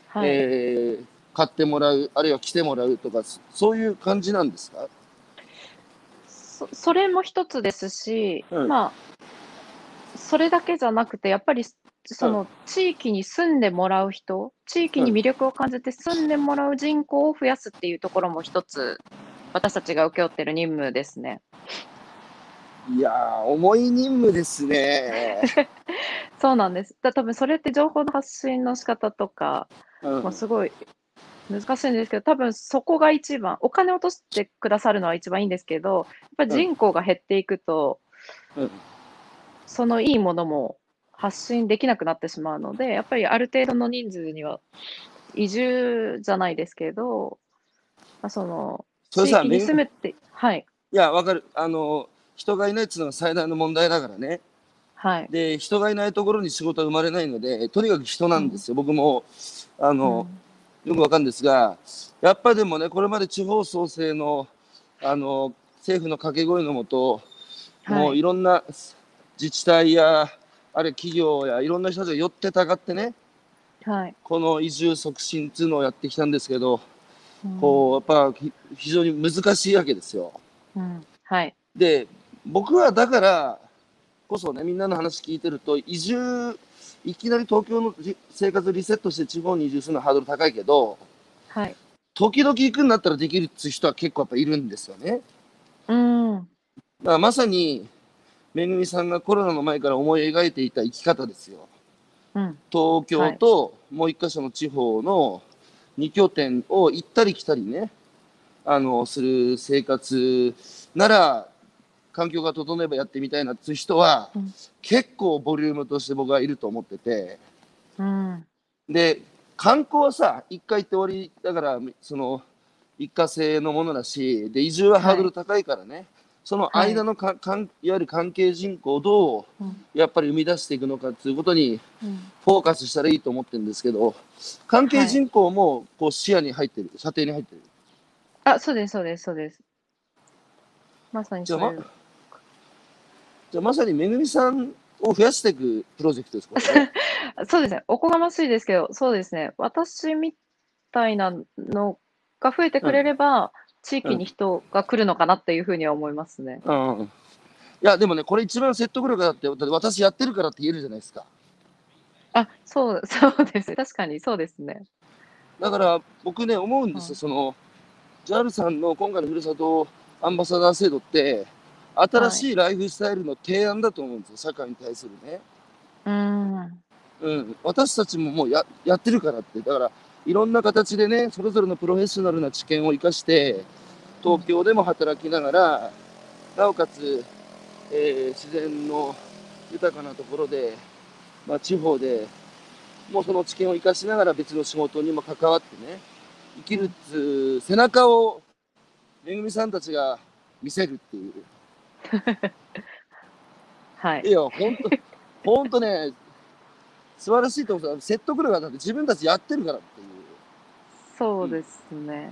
はい。えー買ってもらう、あるいは来てもらうとか、そそういう感じなんですか？そそれも一つですし、うん。まあ、それだけじゃなくて、やっぱりその地域に住んでもらう人、地域に魅力を感じて住んでもらう人口を増やすっていうところも一つ、私たちが請け負ってる任務ですね。いやー、重い任務ですね。そうなんです。だ多分それって情報の発信の仕方とか、うんまあ、すごい難しいんですけど、多分そこが一番、お金を落としてくださるのは一番いいんですけど、やっぱり人口が減っていくと、うんそのいいものも発信できなくなってしまうので、やっぱりある程度の人数には移住じゃないですけど、まあ、そのそれさに住むって、はい、いや、わかる。あの、人がいないっていうのが最大の問題だからね。はい、で、人がいないところに仕事は生まれないので、とにかく人なんですよ。僕も、あの、よくわかるんですが、やっぱでもね、これまで地方創生の、あの、政府の掛け声のもと、もはい、ういろんな自治体や、あるいは企業やいろんな人たちが寄ってたがってね、はい、この移住促進っていうのをやってきたんですけど、うんこう、やっぱひ非常に難しいわけですよ。うん。はい、で、僕はだからこそね、みんなの話聞いてると、移住、いきなり東京のじ生活リセットして地方に移住するのはハードル高いけど、はい、時々行くんだったらできるっていう人は結構やっぱいるんですよね。うん、だからまさに、めぐみさんがコロナの前から思い描いていた生き方ですよ。うん、東京ともう一箇所の地方の2拠点を行ったり来たりね、あの、する生活なら、環境が整えばやってみたいなっていう人は、うん。結構ボリュームとして僕はいると思ってて、うん、で、観光はさ、一回行って終わりだから、その、一過性のものだし、で、移住はハードル高いからね、その間のか、かんいわゆる関係人口をどううん。やっぱり生み出していくのかっていうことにうん。フォーカスしたらいいと思ってるんですけど関係人口もこう視野に入ってる。射程に入ってる。あ、そうです、そうです、そうです。まさにじゃあ,、そういう。ま、じゃあまさにめぐみさんを増やしていくプロジェクトですか、ね そうですね。おこがましいですけど、そうですね。私みたいなのが増えてくれれば、地域に人が来るのかなっていうふうには思いますね。うん、いやでもねこれ一番説得力だって私やってるからって言えるじゃないですか。あ、そう、そうです。確かにそうですね。だから僕ね思うんですよ、はい。その JAL さんの今回のふるさとアンバサダー制度って新しい。ライフスタイルの提案だと思うんですよ社会に対するね、うーん。うん、私たちももうややってるからって。だからいろんな形でねそれぞれのプロフェッショナルな知見を生かして東京でも働きながらなおかつ、えー自然の豊かなところで、まあ、地方でもうその知見を生かしながら別の仕事にも関わってね生きるっつう背中をめぐみさんたちが見せるっていう。はい。い。や本当本当ね素晴らしいと思う。説得力がだって自分たちやってるからっていうそうですね。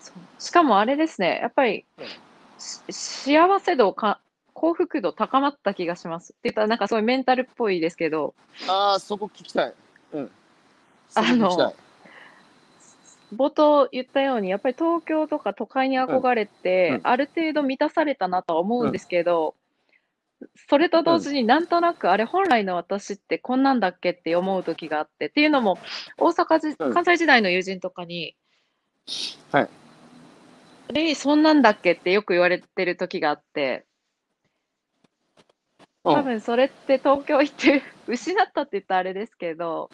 そうしかもあれですね。やっぱり幸せ度か、幸福度高まった気がします。って言ったらなんかすごいメンタルっぽいですけど、ああ、そこ聞きたい。うん。あの。冒頭言ったように、やっぱり東京とか都会に憧れて、うんうんある程度満たされたなとは思うんですけど、それと同時になんとなく、あれ、本来の私ってこんなんだっけって思う時があって、っていうのも、大阪じ、うん。関西時代の友人とかに、はい。レイ、そんなんだっけ？ってよく言われてる時があって、うん。多分それって東京行って失ったって言ったらあれですけど、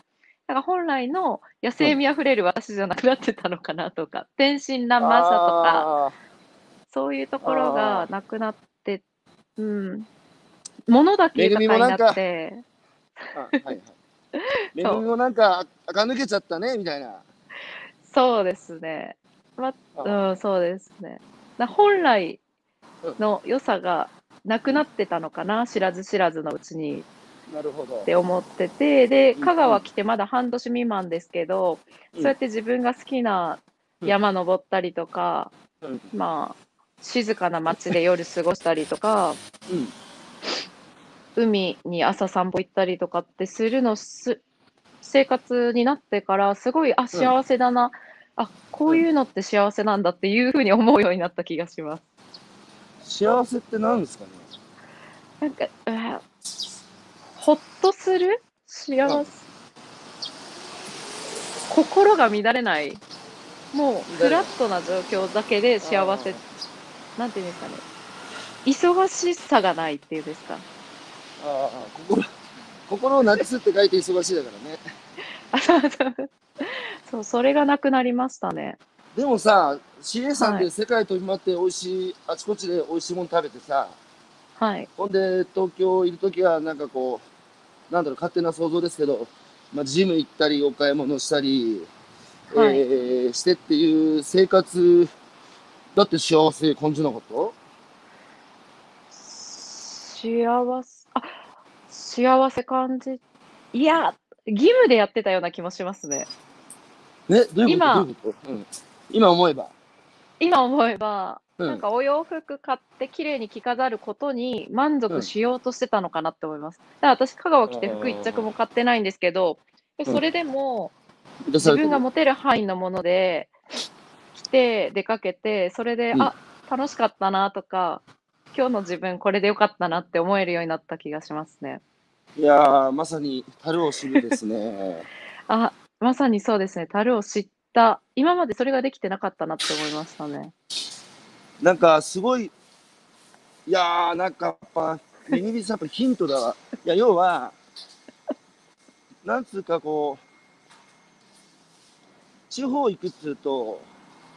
なんか本来の野生味あふれる私じゃなくなってたのかなとか、天真爛漫さとか、あそういうところがなくなって、うん、物だけ豊かになって、はいはい。めぐみもなんか、垢抜けちゃったね、みたいな。そうですね。まあうん、そうですね。な本来の良さがなくなってたのかな、知らず知らずのうちになるほどっ。て思ってて、で、うん香川来てまだ半年未満ですけど、うんそうやって自分が好きな山登ったりとか、うん。まあ、静かな街で夜過ごしたりとか、うん。海に朝散歩行ったりとかってするのす生活になってからすごいあ幸せだな、あこういうのって幸せなんだっていうふうに思うようになった気がします。幸せって何ですかね？なんか、えーほっとする？幸うん。せ心が乱れない？もうフラットな状況だけで幸せ。なんていうんですかね。忙しさがないっていうんですかああ、心、心をなくすって書いて忙しいだからね。あ そうそうそうそれがなくなりましたね。でもさ、CA さんはいで世界飛び回って美味しい、あちこちで美味しいもの食べてさ、はいほんで東京いるときはなんかこう、なんだろう、勝手な想像ですけど、まあ、ジム行ったり、お買い物したり、はいえーしてっていう生活、だって幸せ感じなかった？幸せ、あ、幸せ感じ、いや、義務でやってたような気もしますね。ね、どういうこと？今。今思えば。今思えば、うん。なんかお洋服買って綺麗に着飾ることに満足しようとしてたのかなって思います。だから私、香川来て服一着も買ってないんですけど、ん。それでも自分が持てる範囲のもので着て出かけて、それで、うん。あ、楽しかったなとか、今日の自分これでよかったなって思えるようになった気がしますね。いやー、まさに樽を知るですね。あ、まさにそうですね。樽を知った。今までそれができてなかったなって思いましたね。なんかすごい、いやー、なんかやっぱ、めぐみさん、やっぱヒントだわ。いや、要は、なんつうかこう、地方行くっつうと、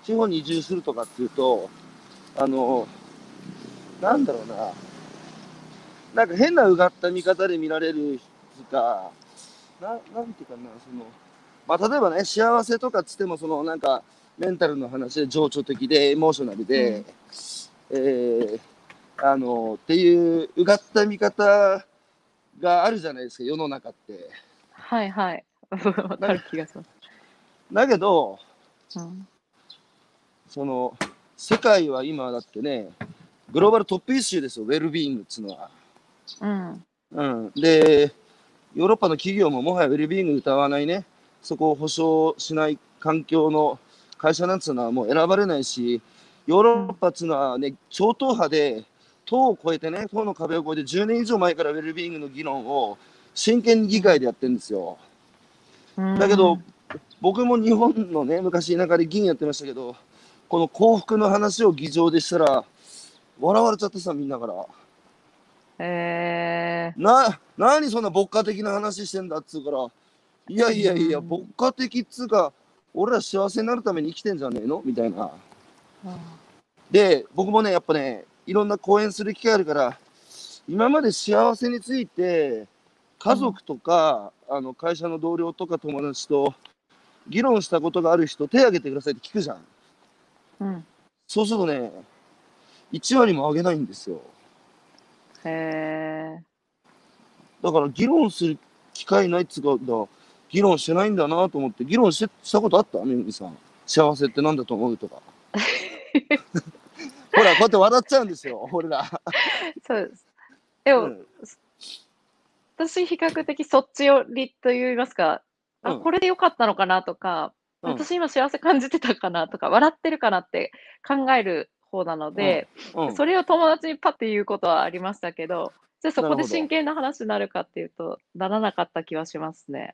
地方に移住するとかっていうと、あの、なんだろうな、なんか変なうがった見方で見られるつうか、ななんていうかな、その、まあ、例えばね、幸せとかっつっても、その、なんか、メンタルの話で情緒的で、エモーショナルで、えーあのっていううがった見方があるじゃないですか世の中って。はいはい。わかる気がします。だけどうん、その世界は今だってねグローバルトップイシューですよウェルビーイングっつうのは。うん。うん、でヨーロッパの企業ももはやウェルビーイング歌わないねそこを保証しない環境の会社なんつうのはもう選ばれないしヨーロッパっつうのはね超党派で党を超えてね党の壁を越えて10年以上前からウェルビーイングの議論を真剣に議会でやってるんですよ。うんだけど、僕も日本のね昔田舎で議員やってましたけどこの幸福の話を議場でしたら笑われちゃってさみんなから。えな、何そんな牧歌的な話してんだっつうから、いやいやいや、うん牧歌的っつうか、俺ら幸せになるために生きてんじゃねえの？みたいな。ーで、僕もね、やっぱね、いろんな講演する機会あるから、今まで幸せについて、家族とか、あの会社の同僚とか友達と議論したことがある人、手挙げてくださいって聞くじゃん。うん。そうするとね、1割も上げないんですよ。へえだから議論する機会ないっつうか、だ議論してないんだなと思って、議論してしたことあった？めぐみさん。幸せってなんだと思うとか。ほら、こうやって笑っちゃうんですよ、俺ら。そうです。でも、うん私、比較的そっち寄りと言いますか、あ、うんこれでよかったのかなとか、うん私今幸せ感じてたかなとか、笑ってるかなって考える方なので、うん。それを友達にパッて言うことはありましたけど、じゃあそこで真剣な話になるかっていうと、ならなかった気はしますね。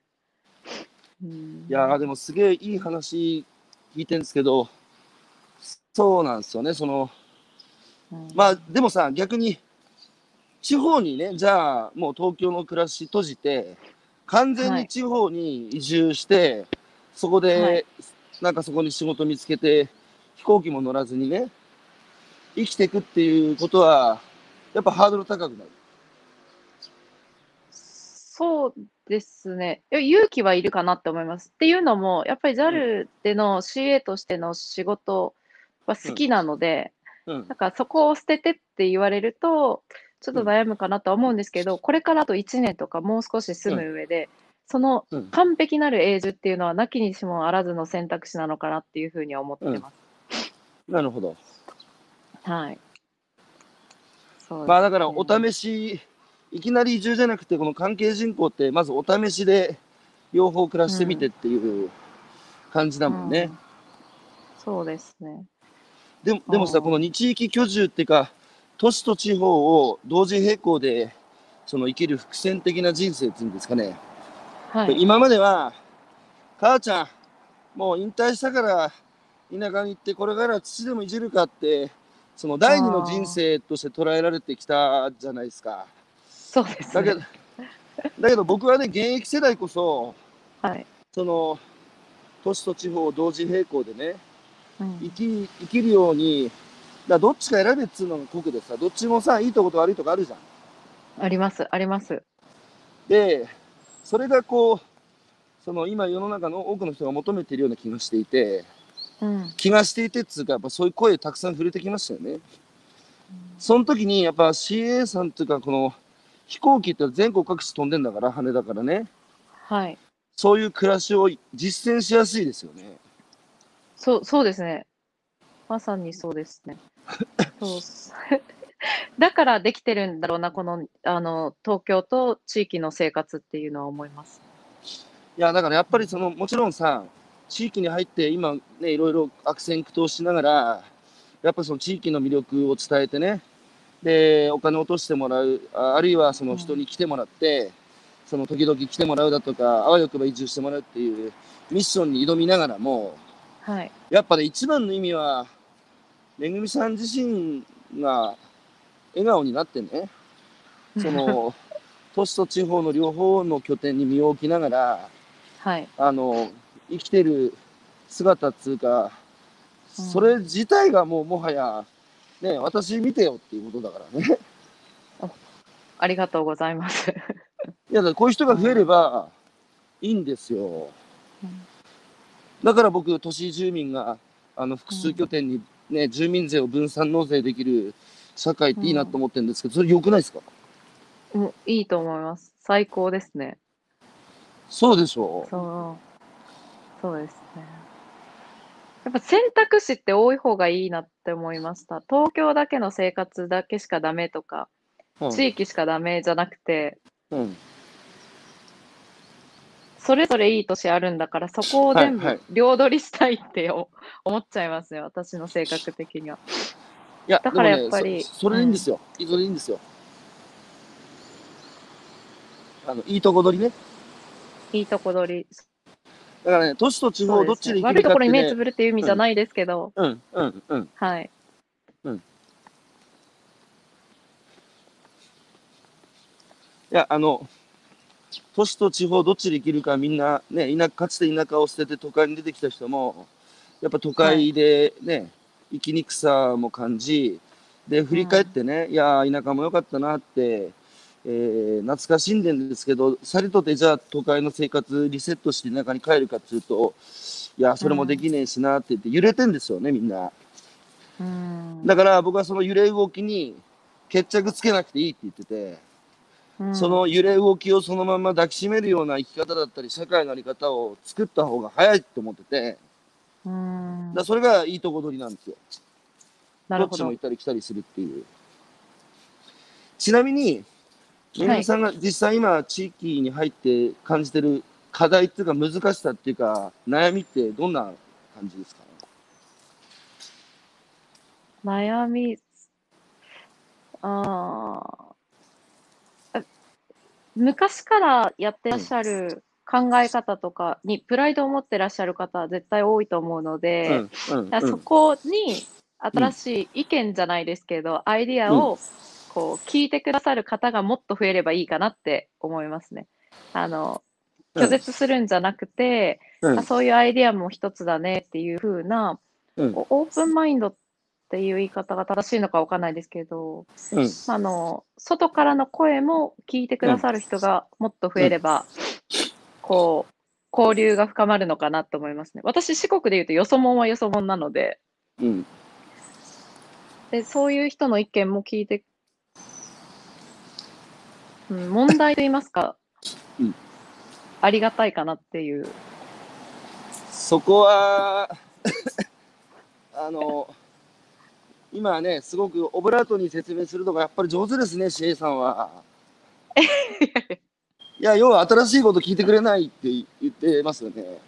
うん。いやーでもすげえいい話聞いてるんですけど、そうなんですよね、その、うん。まあでもさ、逆に、地方にね、じゃあもう東京の暮らし閉じて、完全はい。に地方に移住して、そこで、はい。なんかそこに仕事見つけて、飛行機も乗らずにね、生きていくっていうことは、やっぱハードル高くなる。そうですね。勇気はいるかなって思います。っていうのも、やっぱり JAL での CA としての仕事は好きなので、うんなんかそこを捨ててって言われると、ちょっと悩むかなとは思うんですけど、これからあと1年とかもう少し住む上で、そのうん完璧なる永住っていうのは、なきにしもあらずの選択肢なのかなっていうふうには思ってます。なるほど。はい。そうまあだからおね試し、いきなり移住じゃなくて、この関係人口って、まずお試しで両方暮らしてみてっていう感じだもんね。うんそうですね。でもでもさ、この二地域居住っていうか、都市と地方を同時並行でその生きる伏線的な人生っていうんですかね。はい。今までは、母ちゃん、もう引退したから田舎に行って、これから土でもいじるかって、その第二の人生として捉えられてきたじゃないですか。そうですだけどね。、だけど僕はね、現役世代こそ、はい。その、都市と地方を同時並行でね、うん生き、生きるように、だどっちか選べっつうのが酷でさ、どっちもさ、いいとこと悪いとこあるじゃん。あります、あります。で、それがこう、その今世の中の多くの人が求めているような気がしていて、うん。気がしていてっつうか、やっぱそういう声たくさん触れてきましたよね。その時にやっぱ CA さんっていうか、この飛行機って全国各地飛んでんだから、羽だからね。はい。そういう暮らしを実践しやすいですよね。そう、そうですね。まさにそうですね。そう だからできてるんだろうな、この、あの、東京と地域の生活っていうのは思います。いや、だからやっぱりその、もちろんさ、地域に入って今ね、いろいろ悪戦苦闘しながら、やっぱその地域の魅力を伝えてね、で、お金を落としてもらう、ああるいはその人に来てもらって、その時々来てもらうだとか、あわよくば移住してもらうっていうミッションに挑みながらも、はい。やっぱね、一番の意味は、めぐみさん自身が笑顔になってね、その、都市と地方の両方の拠点に身を置きながら、はい。あの、生きてる姿っつうか、うんそれ自体がもうもはや、ね、私見てよっていうことだからね。ありがとうございます。いや、こういう人が増えればいいんですよ。うんだから僕、都市住民が、あの、複数拠点にね、住民税を分散納税できる社会っていいなと思ってるんですけど、それ良くないですか？もういいと思います。最高ですね。そうでしょう。そう。そうですね。やっぱ選択肢って多い方がいいなって思いました。東京だけの生活だけしかダメとか、うん地域しかダメじゃなくて、うん。それぞれいい年あるんだから、そこを全はいはい部両取りしたいってお思っちゃいますね、私の性格的には。いや、だからでもねやっぱりそそれでいいんですよ。それでいいんですよ。あの、いいとこ取りね。いいとこ取り。だからね、都市と地方どっちで生き悪いところ。に目つぶるっていう意味じゃないですけど、うん、うん、うん。はい。いや、あの、都市と地方どっちで生きるかみんなね、田かつて田舎を捨てて都会に出てきた人も、やっぱ都会でね、生きにくさも感じ、で、振り返ってね、いやー、田舎も良かったなって、えー懐かしんでんですけど、さりとてじゃあ都会の生活リセットして田舎に帰るかっていうと、いや、それもできねえしなって言って揺れてんですよね、みんな。うんだから僕はその揺れ動きに決着つけなくていいって言ってて、うんその揺れ動きをそのまま抱きしめるような生き方だったり、社会のあり方を作った方が早いと思ってて、うんだそれがいいとこ取りなんですよ。どどっちも行っ。たり来たりするっていう。ちなみに、めぐみさんが実際今地域に入って感じてる課題っていうか難しさっていうか悩みってどんな感じですか？悩み、あーあ昔からやってらっしゃる考え方とかにプライドを持ってらっしゃる方は絶対多いと思うので、うんうんそこに新しい意見じゃないですけど、アイディアをこう聞いてくださる方がもっと増えればいいかなって思いますね。あのうん。拒絶するんじゃなくて、うん。あそういうアイディアも一つだねっていう風な、うん。オープンマインドっていう言い方が正しいのかわかんないですけど、うん。あの外からの声も聞いてくださる人がもっと増えれば、こう交流が深まるのかなと思いますね。私四国で言うとよそもんはよそもんなので、うん。でそういう人の意見も聞いて、うん、問題と言いますか、うんありがたいかなっていう。そこは あの今はねすごくオブラートに説明するのがやっぱり上手ですね CA さんは。いや要は新しいこと聞いてくれないって言ってますよね。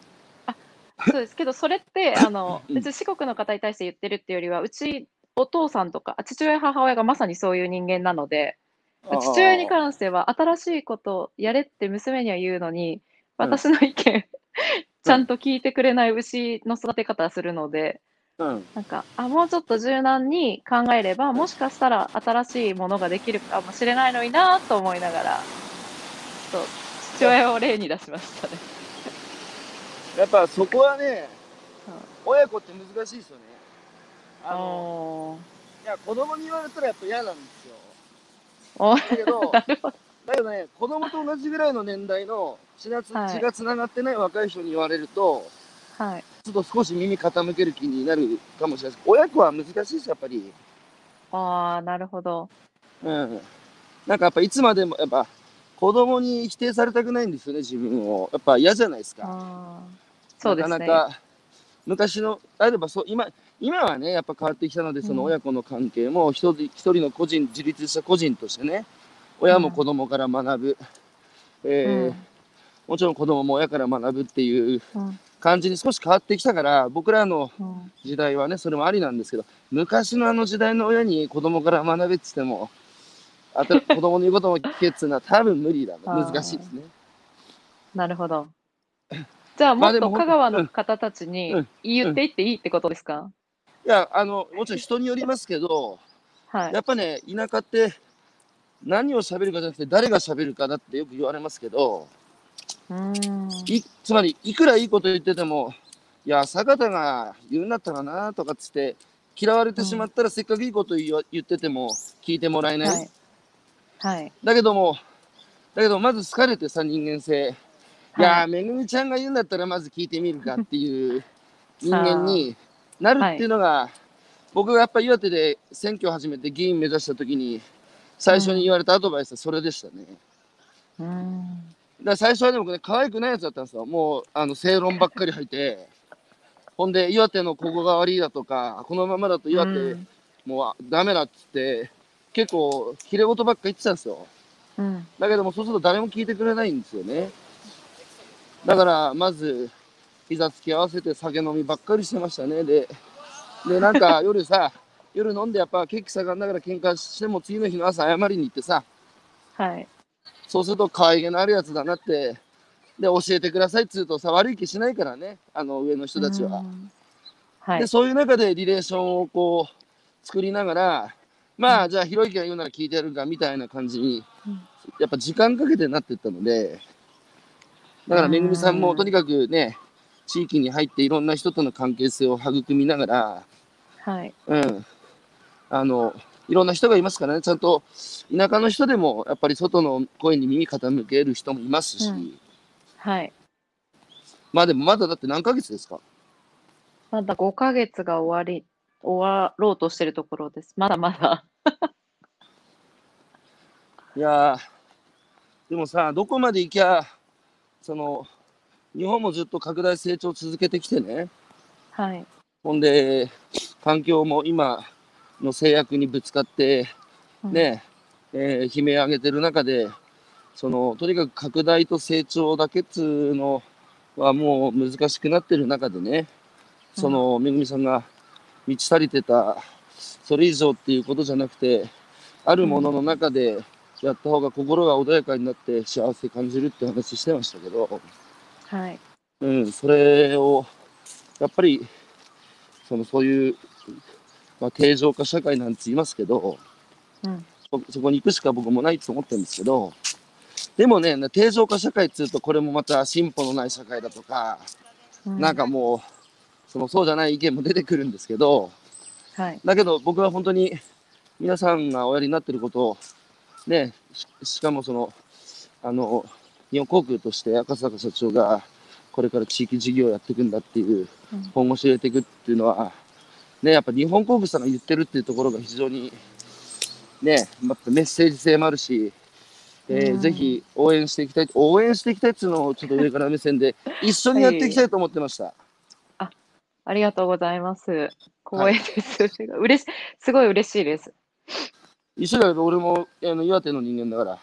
そうですけど、それってあのうん別に四国の方に対して言ってるっていうよりは、うちお父さんとか、あ父親、母親がまさにそういう人間なので、父親に関しては新しいことをやれって娘には言うのに、うん私の意見、ちゃんと聞いてくれない牛の育て方をするので、うんなんかあもうちょっと柔軟に考えれば、もしかしたら新しいものができるかもしれないのになと思いながら、ちょっと父親を例に出しましたね。やっぱそこはねうん親子って難しいですよね。あのいや子供に言われたらやっぱ嫌なんですよ。おだけ ど。だけどね子供と同じぐらいの年代の血がつ,、はい血がつながってない若い人に言われるとはい。ちょっと少し耳傾ける気になるかもしれないです。親子は難しいですやっぱり。ああ、なるほど。うん。なんかやっぱいつまでもやっぱ子供に否定されたくないんですよね自分を。やっぱ嫌じゃないですか。そうですね。なかなか昔のあればそう今今はねやっぱ変わってきたのでそのうん親子の関係も一人一人の個人自立した個人としてね親も子供から学ぶ、えーもちろん子供も親から学ぶっていううん。うん感じに少し変わってきたから僕らのうん。時代はねそれもありなんですけど昔のあの時代の親に子供から学べって言ってもあと 子供の言うことも聞けっつうのは多分無理だあー。難しいですね。なるほど。じゃあ、もっと香川の方たちにうん。言っていっていいってことですか、いやあのもちろん人によりますけどはいや。っぱね、田舎って何を喋るかじゃなくて誰が喋るかだってよく言われますけど、うーん。いつまりいくらいいこと言ってても、いや、坂田が言うんだったかなとかっつって、嫌われてしまったらせっかくいいこと言ってても聞いてもらえない。はい。はい。だけども、だけどまず好かれてさ、人間性。いやめぐみちゃんが言うんだったらまず聞いてみるかっていう人間に なるっていうのが、僕がやっぱ岩手で選挙を始めて議員目指した時に最初に言われたアドバイスはそれでしたね。うん。だから最初はでもね可愛くないやつだったんですよ。もうあの正論ばっかり吐いて。ほんで岩手のここが悪いだとかこのままだと岩手うんもうダメだっつって結構切れ事ばっか言ってたんですよ。うん。だけどもそうすると誰も聞いてくれないんですよね。だからまず膝つき合わせて酒飲みばっかりしてましたね。で、でなんか 夜さ、夜飲んでやっぱ血気盛んながら喧嘩しても次の日の朝謝りに行ってさ、はい。そうすると可愛げのあるやつだなって、で教えてくださいっつうとさ悪い気しないからね、あの上の人たちは。うんはいで。そういう中でリレーションをこう作りながらまあじゃあひろゆきが言うなら聞いてやるかみたいな感じにうんやっぱ時間かけてなってったのでだからめぐみさんもとにかくね地域に入っていろんな人との関係性を育みながらはい。うんあのいろんな人がいますからねちゃんと田舎の人でもやっぱり外の声に耳傾ける人もいますし、うんはい。まあでもまだだって何ヶ月ですか？まだ5ヶ月が終わり、終わろうとしてるところです。まだまだ。いやーでもさ、どこまで行きゃ、その、日本もずっと拡大成長続けてきてね、はい。ほんで、環境も今の制約にぶつかって、うん。ね、えー悲鳴上げてる中で、その、とにかく拡大と成長だけっつうのはもう難しくなってる中でね、その、めぐみさんが満ち足りてた、それ以上っていうことじゃなくて、あるものの中でやった方が心が穏やかになって幸せ感じるって話してましたけど、はい。うん、それを、やっぱり、その、そういう、まあ、定常化社会なんて言いますけど、うん。そそこに行くしか僕もないと思ってるんですけど、でもね、定常化社会っつうと、これもまた進歩のない社会だとか、うなんかもう、そのそうじゃない意見も出てくるんですけど、はい。だけど僕は本当に皆さんがおやりになってることを、ね、ししかもその、あの、日本航空として赤坂社長がこれから地域事業をやっていくんだっていう、うん本腰入れていくっていうのは、ね、やっぱ日本航空さんが言ってるっていうところが非常に、ね、またメッセージ性もあるし、えーうんぜひ応援していきたい、応援していきたいっていうのをちょっと上から目線で 一緒にやっていきたいと思ってました。ありがとうございます。光栄です。うれしすごい嬉しいです。一緒だけど俺もあの岩手の人間だか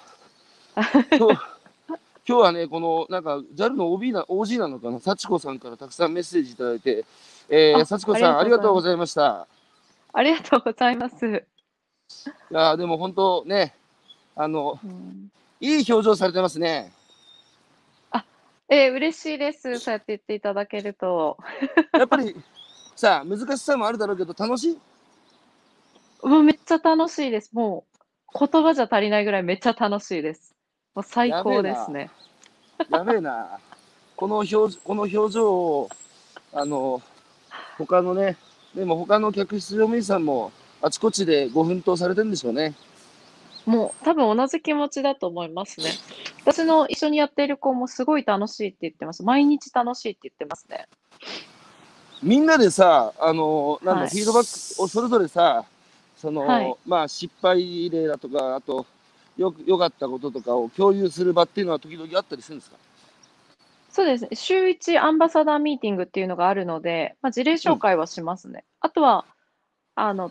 ら。今日はね、このなんか JAL の OB な OG なのかな、幸子さんからたくさんメッセージいただいて、えー、あ幸子さんあありがとうございました。ありがとうございます。いやーでも本当ね、あの、うん、いい表情されてますね。えー嬉しいです。そうやって言っていただけると。やっぱりさあ、難しさもあるだろうけど、楽しい？もうめっちゃ楽しいです。もう言葉じゃ足りないぐらいめっちゃ楽しいです。もう最高ですね。やべえな。この表この表情を、あの、他のね、でも他の客室乗務員さんもあちこちでご奮闘されてるんでしょうね。もう多分同じ気持ちだと思いますね。私の一緒にやっている子もすごい楽しいって言ってます。毎日楽しいって言ってますね。みんなでさ、あの、なんだ、はいフィードバックをそれぞれさ、その、はいまあ失敗例だとか、あと、よく、良かったこととかを共有する場っていうのは時々あったりするんですか？そうですね。週1アンバサダーミーティングっていうのがあるので、まあ、事例紹介はしますね。あとは、あの、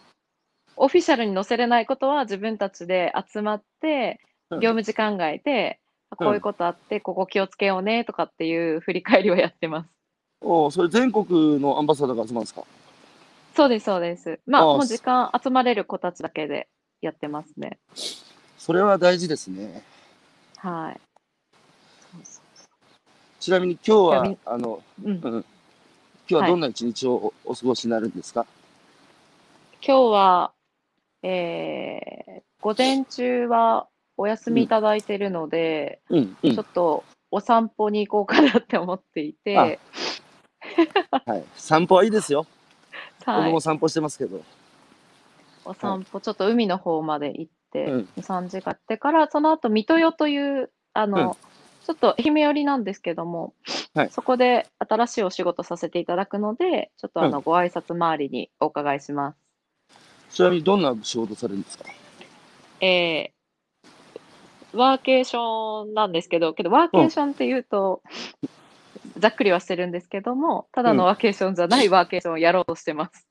オフィシャルに載せれないことは自分たちで集まって、うん業務時間外で、うんこういうことあって、ここ気をつけようねとかっていう振り返りをやってます。おうそれ全国のアンバサダーが集まるんですか？そうです、そうです。まあ、あもう時間集まれる子たちだけでやってますね。それは大事ですね。はい。そうそちなみに今日はあの、ううん、今日はどんな一日をお過ごしになるんですか、今日は、えー午前中はお休みいただいてるので、うん、うんちょ。っとお散歩に行こうかなって思っていて、はい。散歩はいいですよ。はい僕も、散歩してますけど。お散歩、ちょっと海の方まで行って、うん。2、3時間やってから、その後、水戸代という、あの、うん。ちょっと愛媛寄りなんですけども、はい。そこで新しいお仕事させていただくので、ちょっとあの、うん。ご挨拶回りにお伺いします。ちなみにどんな仕事されるんですか？えー、ワーケーションなんですけど、けどワーケーションっていうと、ざっくりはしてるんですけども、ただのワーケーションじゃないワーケーションをやろうとしてます。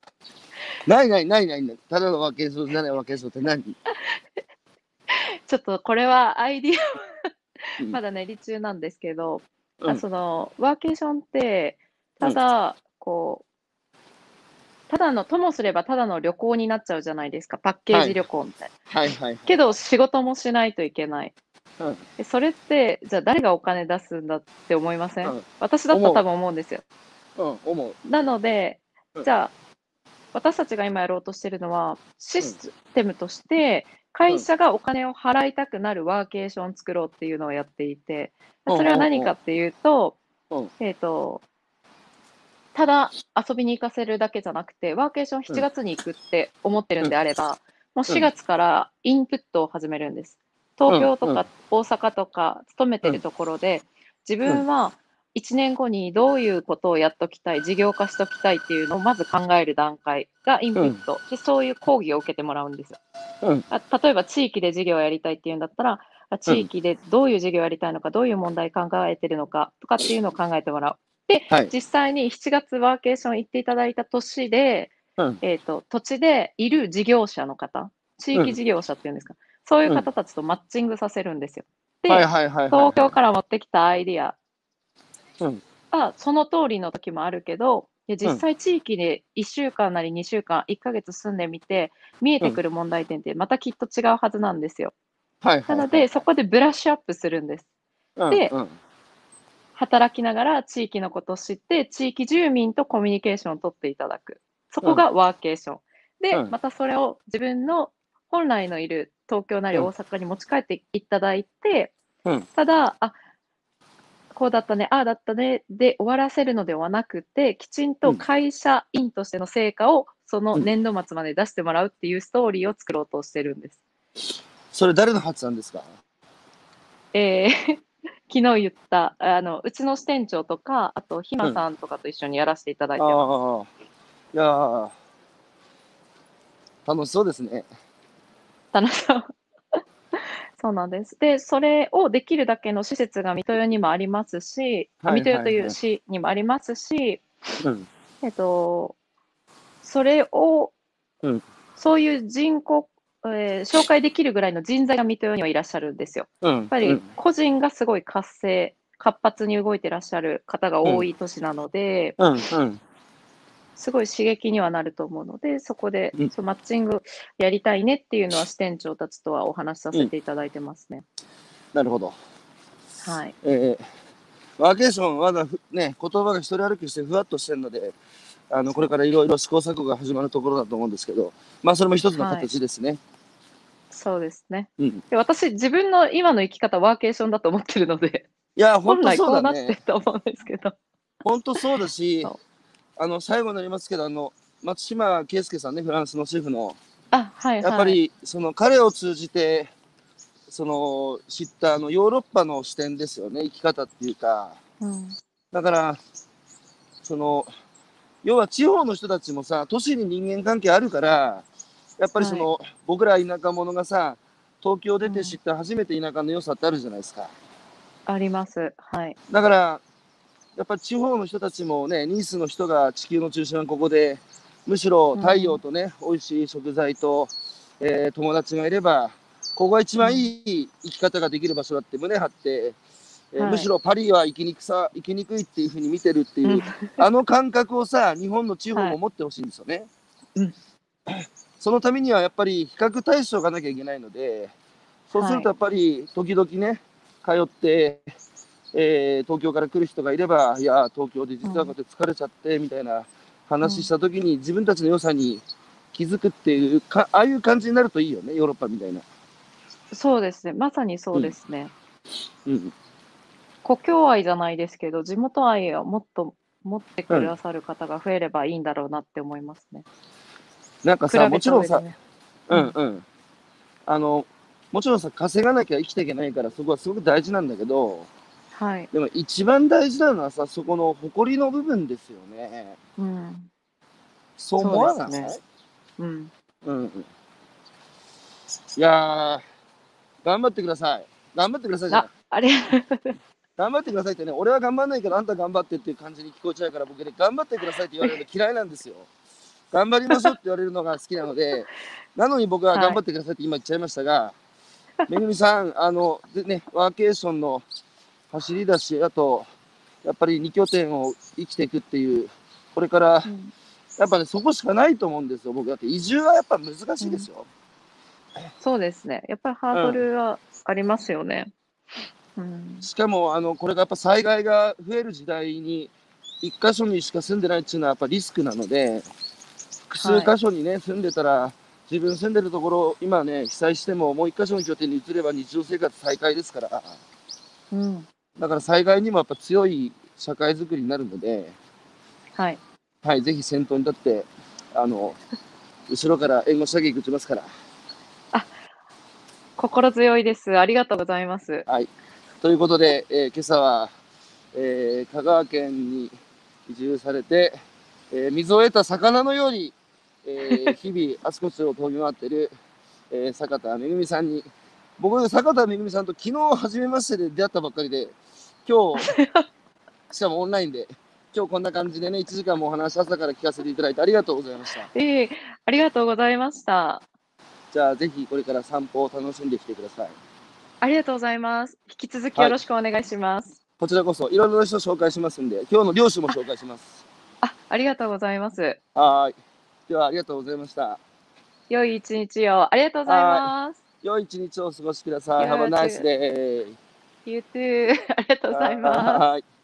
ないないないないない。ただのワーケーションじゃないワーケーションって何？ちょっとこれはアイディアうんまだ練り中なんですけど、あうんそのワーケーションって、ただ、こう、ただの、ともすればただの旅行になっちゃうじゃないですか、パッケージ旅行みたいな。はいはいはい。けど、仕事もしないといけない。うんでそれって、じゃあ誰がお金出すんだって思いません、うん私だったら多分思うんですよ。うん、思う。なのでうん、じゃあ、私たちが今やろうとしてるのは、システムとして、会社がお金を払いたくなるワーケーションを作ろうっていうのをやっていて、うん。それは何かっていうとうん、えっと、ただ遊びに行かせるだけじゃなくて、ワーケーション7月に行くって思ってるんであれば、もう4月からインプットを始めるんです。東京とか大阪とか勤めてるところで、自分は1年後にどういうことをやっときたい、事業化しときたいっていうのをまず考える段階がインプット。で、そういう講義を受けてもらうんですよ。うんあ例えば地域で事業をやりたいっていうんだったら、あ地域でどういう事業をやりたいのか、どういう問題考えてるのかとかっていうのを考えてもらう。で、はい。実際に7月ワーケーション行っていただいた年で、うんえっ、と、土地でいる事業者の方、地域事業者っていうんですか、そういう方たちとマッチングさせるんですよ。で。東京から持ってきたアイディアうんがその通りの時もあるけど、いや実際地域で1週間なり2週間、1ヶ月住んでみて、見えてくる問題点ってまたきっと違うはずなんですよ。はいはい。なので、そこでブラッシュアップするんです。うん、でうん、働きながら地域のことを知って、地域住民とコミュニケーションを取っていただく。そこがワーケーション。で、うんまたそれを自分の本来のいる東京なりうん大阪に持ち帰っていただいて、うんただ、あこうだったね、ああだったねで終わらせるのではなくて、きちんと会社員としての成果をその年度末まで出してもらうっていうストーリーを作ろうとしてるんです。それ誰の発案ですか？えー 昨日言ったあのうちの支店長とか、あとひまさんとかと一緒にやらせていただいてます。ああ。いやー楽しそうですね。楽しそう。そうなんです。で、それをできるだけの施設が水戸にもありますし、はい水戸とはいいう市にもありますし、うん。えっと、それを、うんそういう人口、えー紹介できるぐらいの人材が水戸にはいらっしゃるんですよ。うん。やっぱりうん個人がすごい活性、活発に動いてらっしゃる方が多い都市なので、うん、うん。すごい刺激にはなると思うので、そこで、うんそうマッチングやりたいねっていうのは支店長たちとはお話しさせていただいてますね。なるほど。はい。えーワーケーションまだふね、言葉が一人歩きしてふわっとしてるので、あのこれからいろいろ試行錯誤が始まるところだと思うんですけど、まあそれも一つの形ですね。そうですね。うん。で私、自分の今の生き方、ワーケーションだと思ってるので、いや、本本来当そうだこうなってるね。と思うんですけど。本当そうだしあの最後になりますけど、あの松島圭介さんね、フランスのシェフの、あ、はい、はい。やっぱりその彼を通じて、その知ったあのヨーロッパの視点ですよね、生き方っていうか。うん、だから、その、要は地方の人たちもさ、都市に人間関係あるから、やっぱりその、僕ら田舎者がさ、東京出て知った初めて田舎の良さってあるじゃないですか。あります。はい。だから、やっぱり地方の人たちもね、ニースの人が地球の中心はここで、むしろ太陽とね、美味しい食材と、えー友達がいれば、ここが一番いい生き方ができる場所だって胸張って、えーはい。むしろパリは生きにくさ、生きにくいっていうふうに見てるっていう、うん。あの感覚をさ、日本の地方も持ってほしいんですよね。うん。そのためにはやっぱり比較対象がなきゃいけないので、そうするとやっぱり時々ね、通って、えー東京から来る人がいれば、いや、東京で実はこうやって疲れちゃってみたいな話したときに、自分たちの良さに気づくっていうか、ああいう感じになるといいよね、ヨーロッパみたいな。そうですね。まさにそうですね。うん、故郷愛じゃないですけど、地元愛をもっと持ってくださる方が増えればいいんだろうなって思いますね。なんかさ、比べもちろんさうんうん。あの、もちろんさ、稼がなきゃ生きていけないから、そこはすごく大事なんだけど、はい。でも一番大事なのはさ、そこの誇りの部分ですよね。うん。そう思わない？そうですねうん。うんうん。いやー、頑張ってください。頑張ってくださいじゃないあ、あり頑張ってくださいってね、俺は頑張んないからあんた頑張ってっていう感じに聞こえちゃうから、僕ね、頑張ってくださいって言われるの 嫌いなんですよ。頑張りましょうって言われるのが好きなので、なのに僕は頑張ってくださいって今言っちゃいましたが、めぐみさん、あの、でね、ワーケーションの走りだし、あと、やっぱり2拠点を生きていくっていう、これから、うんやっぱね、そこしかないと思うんですよ、僕だって。移住はやっぱ難しいですよ。そうですね。やっぱりハードルはありますよね。うん。しかも、あの、これがやっぱ災害が増える時代に、一箇所にしか住んでないっていうのはやっぱリスクなので、複数箇所にね、住んでたら、自分住んでるところ、今ね、被災しても、もう一箇所の拠点に移れば日常生活再開ですから、うん。だから災害にもやっぱ強い社会づくりになるので、はい。はい、ぜひ先頭に立って、あの、後ろから援護射撃撃ちますから。心強いです。ありがとうございます。ということで、えー今朝は、えー香川県に移住されて、えー水を得た魚のように、えー 日々あちこちを飛び回ってる、えー坂田めぐみさんに僕坂田めぐみさんと昨日初めましてで出会ったばっかりで今日しかもオンラインで今日こんな感じでね1時間もお話朝から聞かせていただいてありがとうございましたええありがとうございました。じゃあぜひこれから散歩を楽しんできてくださいありがとうございます。引き続きよろしくお願いします。こちらこそいろいろな人紹介しますんで今日の漁師も紹介しますあ、ありがとうございます。はーいではありがとうございました良い一日を。ありがとうございます。良い一日をお過ごしください。Have a nice day. You too. ありがとうございます。